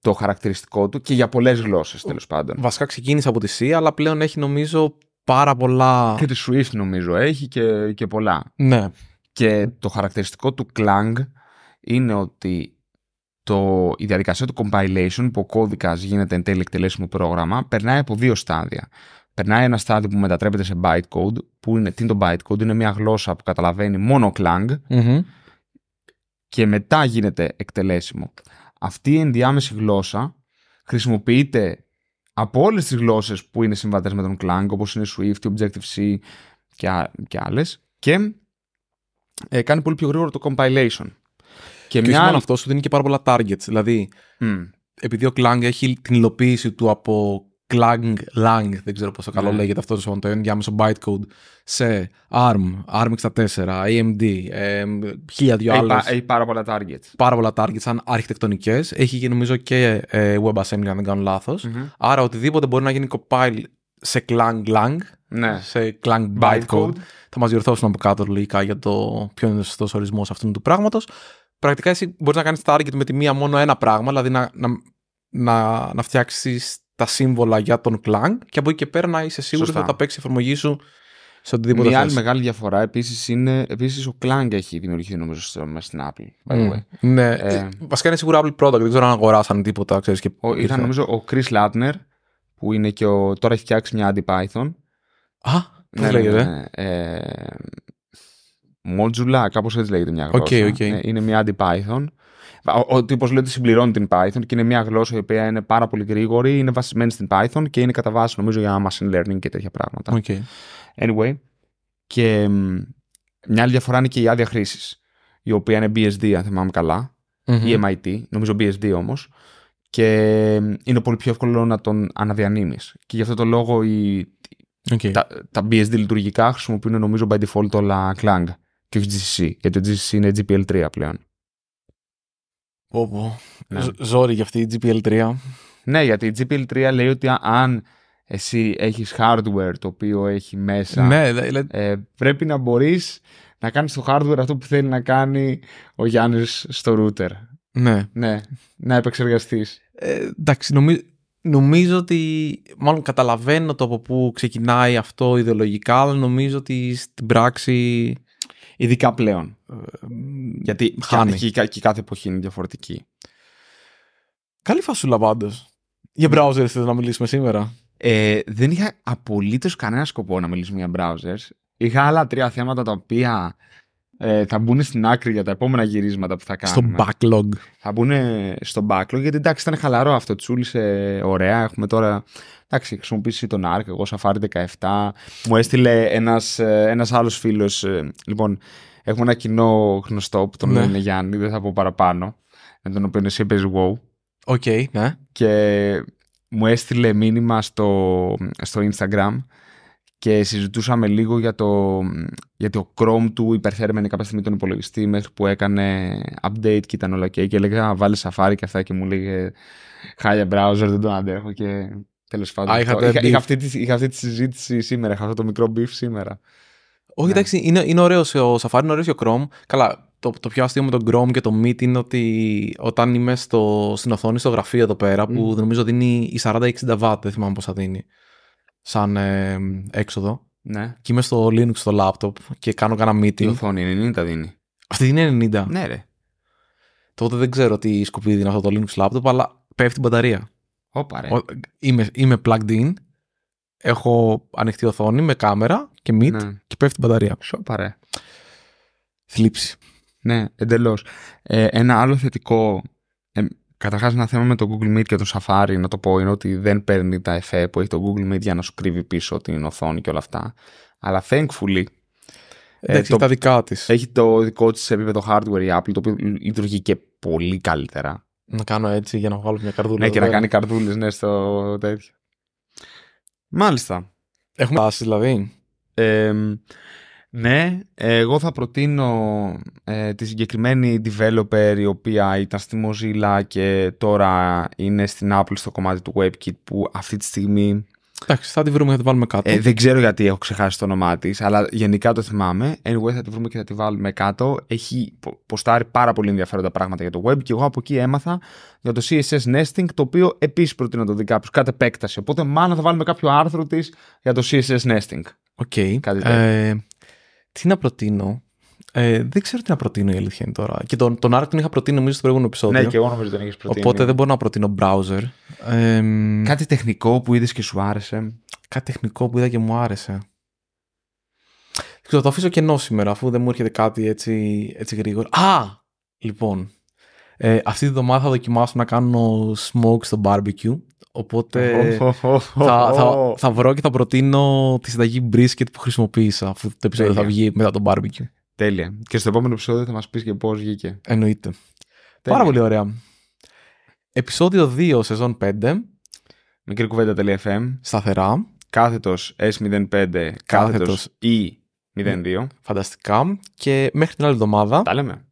Το χαρακτηριστικό του και για πολλές γλώσσες τέλος πάντων. Βασικά ξεκίνησε από τη C, αλλά πλέον έχει νομίζω πάρα πολλά. Και τη Swift νομίζω έχει και, και πολλά. Ναι. Και το χαρακτηριστικό του Clang είναι ότι το, η διαδικασία του compilation που ο κώδικας γίνεται εν τέλει εκτελέσιμο πρόγραμμα περνάει από δύο στάδια. Περνάει ένα στάδιο που μετατρέπεται σε bytecode, που είναι, τι είναι το bytecode, είναι μια γλώσσα που καταλαβαίνει μόνο Clang Μμμ. και μετά γίνεται εκτελέσιμο. Αυτή η ενδιάμεση γλώσσα χρησιμοποιείται από όλες τις γλώσσες που είναι συμβατές με τον Clang, όπως είναι Swift, Objective-C και, α- και άλλες και ε, κάνει πολύ πιο γρήγορο το compilation. Και, Και όχι μια μόνο άλλη... αυτό, σου δίνει και πάρα πολλά targets. Δηλαδή, Μμ, επειδή ο Clang έχει την υλοποίηση του από Clang Lang, δεν ξέρω πόσο καλό Ναι. λέγεται αυτό το το ενδιάμεσο bytecode, σε ARM, ARM64, AMD, ε, χίλια δυο έχει, άλλες, πά- έχει πάρα πολλά targets. πάρα πολλά targets σαν αρχιτεκτονικές. Έχει και νομίζω και ε, WebAssembly, αν δεν κάνω λάθος. Μμμ. Άρα οτιδήποτε μπορεί να γίνει compile σε Clang Lang, Ναι. σε Clang bytecode, θα μας διορθώσουν από κάτω λογικά για το ποιο είναι ο σωστός ορισμός αυτού του πράγματος. Πρακτικά εσύ μπορείς να κάνεις target με τη μία μόνο ένα πράγμα, δηλαδή να, να, να, να φτιάξεις τα σύμβολα για τον Clang και από εκεί και πέρα να είσαι σίγουρος ότι Σωστά. θα τα παίξεις η εφαρμογή σου σε οτιδήποτε Μια άλλη θες. μεγάλη διαφορά επίσης είναι, επίσης ο Clang έχει δημιουργηθεί νομίζω στο, μέσα στην Apple. by the Μμ. way. Ναι, Ε, βασικά είναι σίγουρα Apple product, δεν ξέρω αν αγοράσαν τίποτα, ξέρεις και Ο, ήρθε. ήταν νομίζω ο Chris Lattner που είναι και ο, τώρα έχει φτιάξει μια anti-Python Α, πώς Ναι, ναι, λέγεται; ναι, ναι. Ε, Modular, κάπως έτσι λέγεται μια Οκ, γλώσσα. οκ. Ε, Είναι μια anti-Python. Ο, ο τύπος λέει ότι συμπληρώνει την Python και είναι μια γλώσσα η οποία είναι πάρα πολύ γρήγορη, είναι βασισμένη στην Python και είναι κατά βάση νομίζω για machine learning και τέτοια πράγματα. Οκ. Anyway, και μ, μια άλλη διαφορά είναι και η άδεια χρήσης, η οποία είναι BSD αν θυμάμαι καλά, Μμμ. ή MIT, νομίζω BSD όμως, και μ, είναι πολύ πιο εύκολο να τον αναδιανείμεις. Και γι' αυτό το λόγο οι, Οκ. τα, τα BSD λειτουργικά χρησιμοποιούν νομίζω by default όλα Clang και όχι GCC, γιατί το GCC είναι GPL3 πλέον. Πω, πω. Ναι. Ζ- Ζόρι για αυτή η GPL3. Ναι, γιατί η GPL3 λέει ότι α- αν εσύ έχεις hardware το οποίο έχει μέσα, Ναι, δηλαδή, ε, πρέπει να μπορείς να κάνεις το hardware αυτό που θέλει να κάνει ο Γιάννης στο router. ναι. Ναι, να επεξεργαστείς. Ε, εντάξει, νομι- νομίζω ότι. Μάλλον καταλαβαίνω το από πού ξεκινάει αυτό ιδεολογικά, αλλά νομίζω ότι στην πράξη. Ειδικά πλέον. ε, Γιατί Χάνει. και, και, και κάθε εποχή είναι διαφορετική. Καλή φασούλα πάντως. Για browser θες να μιλήσουμε σήμερα; Ε, δεν είχα απολύτως κανένα σκοπό να μιλήσουμε για browsers. Είχα άλλα τρία θέματα τα οποία ε, θα μπουν στην άκρη για τα επόμενα γυρίσματα που θα Στο κάνουμε. backlog. Θα μπουν στο backlog γιατί εντάξει ήταν χαλαρό αυτό. Τσούλησε ωραία. Έχουμε τώρα. Εντάξει, χρησιμοποιήσει τον ARC, εγώ Safari 17. Μου έστειλε ένας, ε, ένας άλλος φίλος. ε, Λοιπόν, έχουμε ένα κοινό γνωστό που τον Ναι. λένε Γιάννη, δεν θα πω παραπάνω. Με τον οποίο εσύ παίζει WoW. Οκ, ναι. και μου έστειλε μήνυμα στο, στο Instagram και συζητούσαμε λίγο για το γιατί ο Chrome του υπερθέρμενε κάποια στιγμή τον υπολογιστή μέχρι που έκανε update και ήταν όλα ok και έλεγα βάλε Safari και αυτά και μου έλεγε χάλια browser δεν τον αντέχω και τέλος πάντων Α, αυτό. είχατε είχα, beef. είχα, αυτή τη, είχα αυτή τη συζήτηση σήμερα είχα αυτό το μικρό beef σήμερα Όχι, Ναι. εντάξει, είναι, είναι ωραίος ο Safari, είναι ωραίος και ο Chrome. Καλά, το, το πιο αστείο με τον Chrome και το Meet είναι ότι όταν είμαι στο, στην οθόνη στο γραφείο εδώ πέρα, που νομίζω δίνει η 40-60 W, δεν θυμάμαι πόσα δίνει, σαν ε, έξοδο. ναι. Και είμαι στο Linux στο laptop και κάνω κάνα η meeting. οθόνη 90 δίνει Αυτή είναι 90. ναι ρε Τότε δεν ξέρω τι σκοπίδι είναι αυτό το Linux laptop, αλλά πέφτει η μπαταρία. Όπα ρε Ο- Είμαι, είμαι plugged in, έχω ανοιχτή οθόνη με κάμερα και meet ναι. και πέφτει η μπαταρία. Σόπα ρε Θλίψη. Ναι, εντελώς. Ε, ένα άλλο θετικό. Ε, Καταρχάς, ένα θέμα με το Google Meet και το Safari, να το πω, είναι ότι δεν παίρνει τα εφέ που έχει το Google Meet για να σου κρύβει πίσω την οθόνη και όλα αυτά. Αλλά thankfully. Ε, έχει το- τα δικά της. Έχει το δικό της σε επίπεδο hardware η Apple, το οποίο λειτουργεί και πολύ καλύτερα. Να κάνω έτσι για να βγάλω μια καρδούλα. Ναι, και εδώ να πέρα. κάνει καρδούλες, ναι, στο τέτοιο. Μάλιστα. Έχουμε τάσει δηλαδή. Ε, ναι, εγώ θα προτείνω ε, τη συγκεκριμένη developer η οποία ήταν στη Mozilla και τώρα είναι στην Apple στο κομμάτι του WebKit που αυτή τη στιγμή Εντάξει, θα τη βρούμε και θα τη βάλουμε κάτω. ε, δεν ξέρω γιατί έχω ξεχάσει το όνομά της, αλλά γενικά το θυμάμαι. Anyway, θα τη βρούμε και θα τη βάλουμε κάτω. Έχει πο- ποστάρει πάρα πολύ ενδιαφέροντα πράγματα για το web και εγώ από εκεί έμαθα για το CSS nesting, το οποίο επίσης προτείνω να το δει κάποιος κατ' επέκταση. Οπότε, μάλλον θα βάλουμε κάποιο άρθρο της για το CSS nesting. Οκ. Κάτι Ε, τι να προτείνω; Ε, δεν ξέρω τι να προτείνω η αλήθεια είναι τώρα. Και τον, τον Arc τον είχα προτείνει νομίζω στο προηγούμενο επεισόδιο. Ναι, και εγώ νομίζω τον έχεις προτείνει. Οπότε δεν μπορώ να προτείνω browser. Ε, κάτι... Κάτι τεχνικό που είδες και σου άρεσε. κάτι τεχνικό που είδα και μου άρεσε. Δεν ξέρω, το αφήσω κενό σήμερα αφού δεν μου έρχεται κάτι έτσι, έτσι γρήγορα. Α! Λοιπόν. Ε, αυτή τη βδομάδα θα δοκιμάσω να κάνω smoke στο barbecue. Οπότε θα, θα, θα βρω και θα προτείνω τη συνταγή brisket που χρησιμοποίησα αφού το επεισόδιο θα Τέλεια. βγει μετά το barbecue. Τέλεια. Και στο επόμενο επεισόδιο θα μας πεις και πώς βγήκε. Εννοείται. Τέλεια. Πάρα πολύ ωραία. Επεισόδιο 2, σεζόν 5, Μικρή κουβέντα.fm. σταθερά, Κάθετος S05 κάθετος E02. φανταστικά και μέχρι την άλλη εβδομάδα Τα λέμε.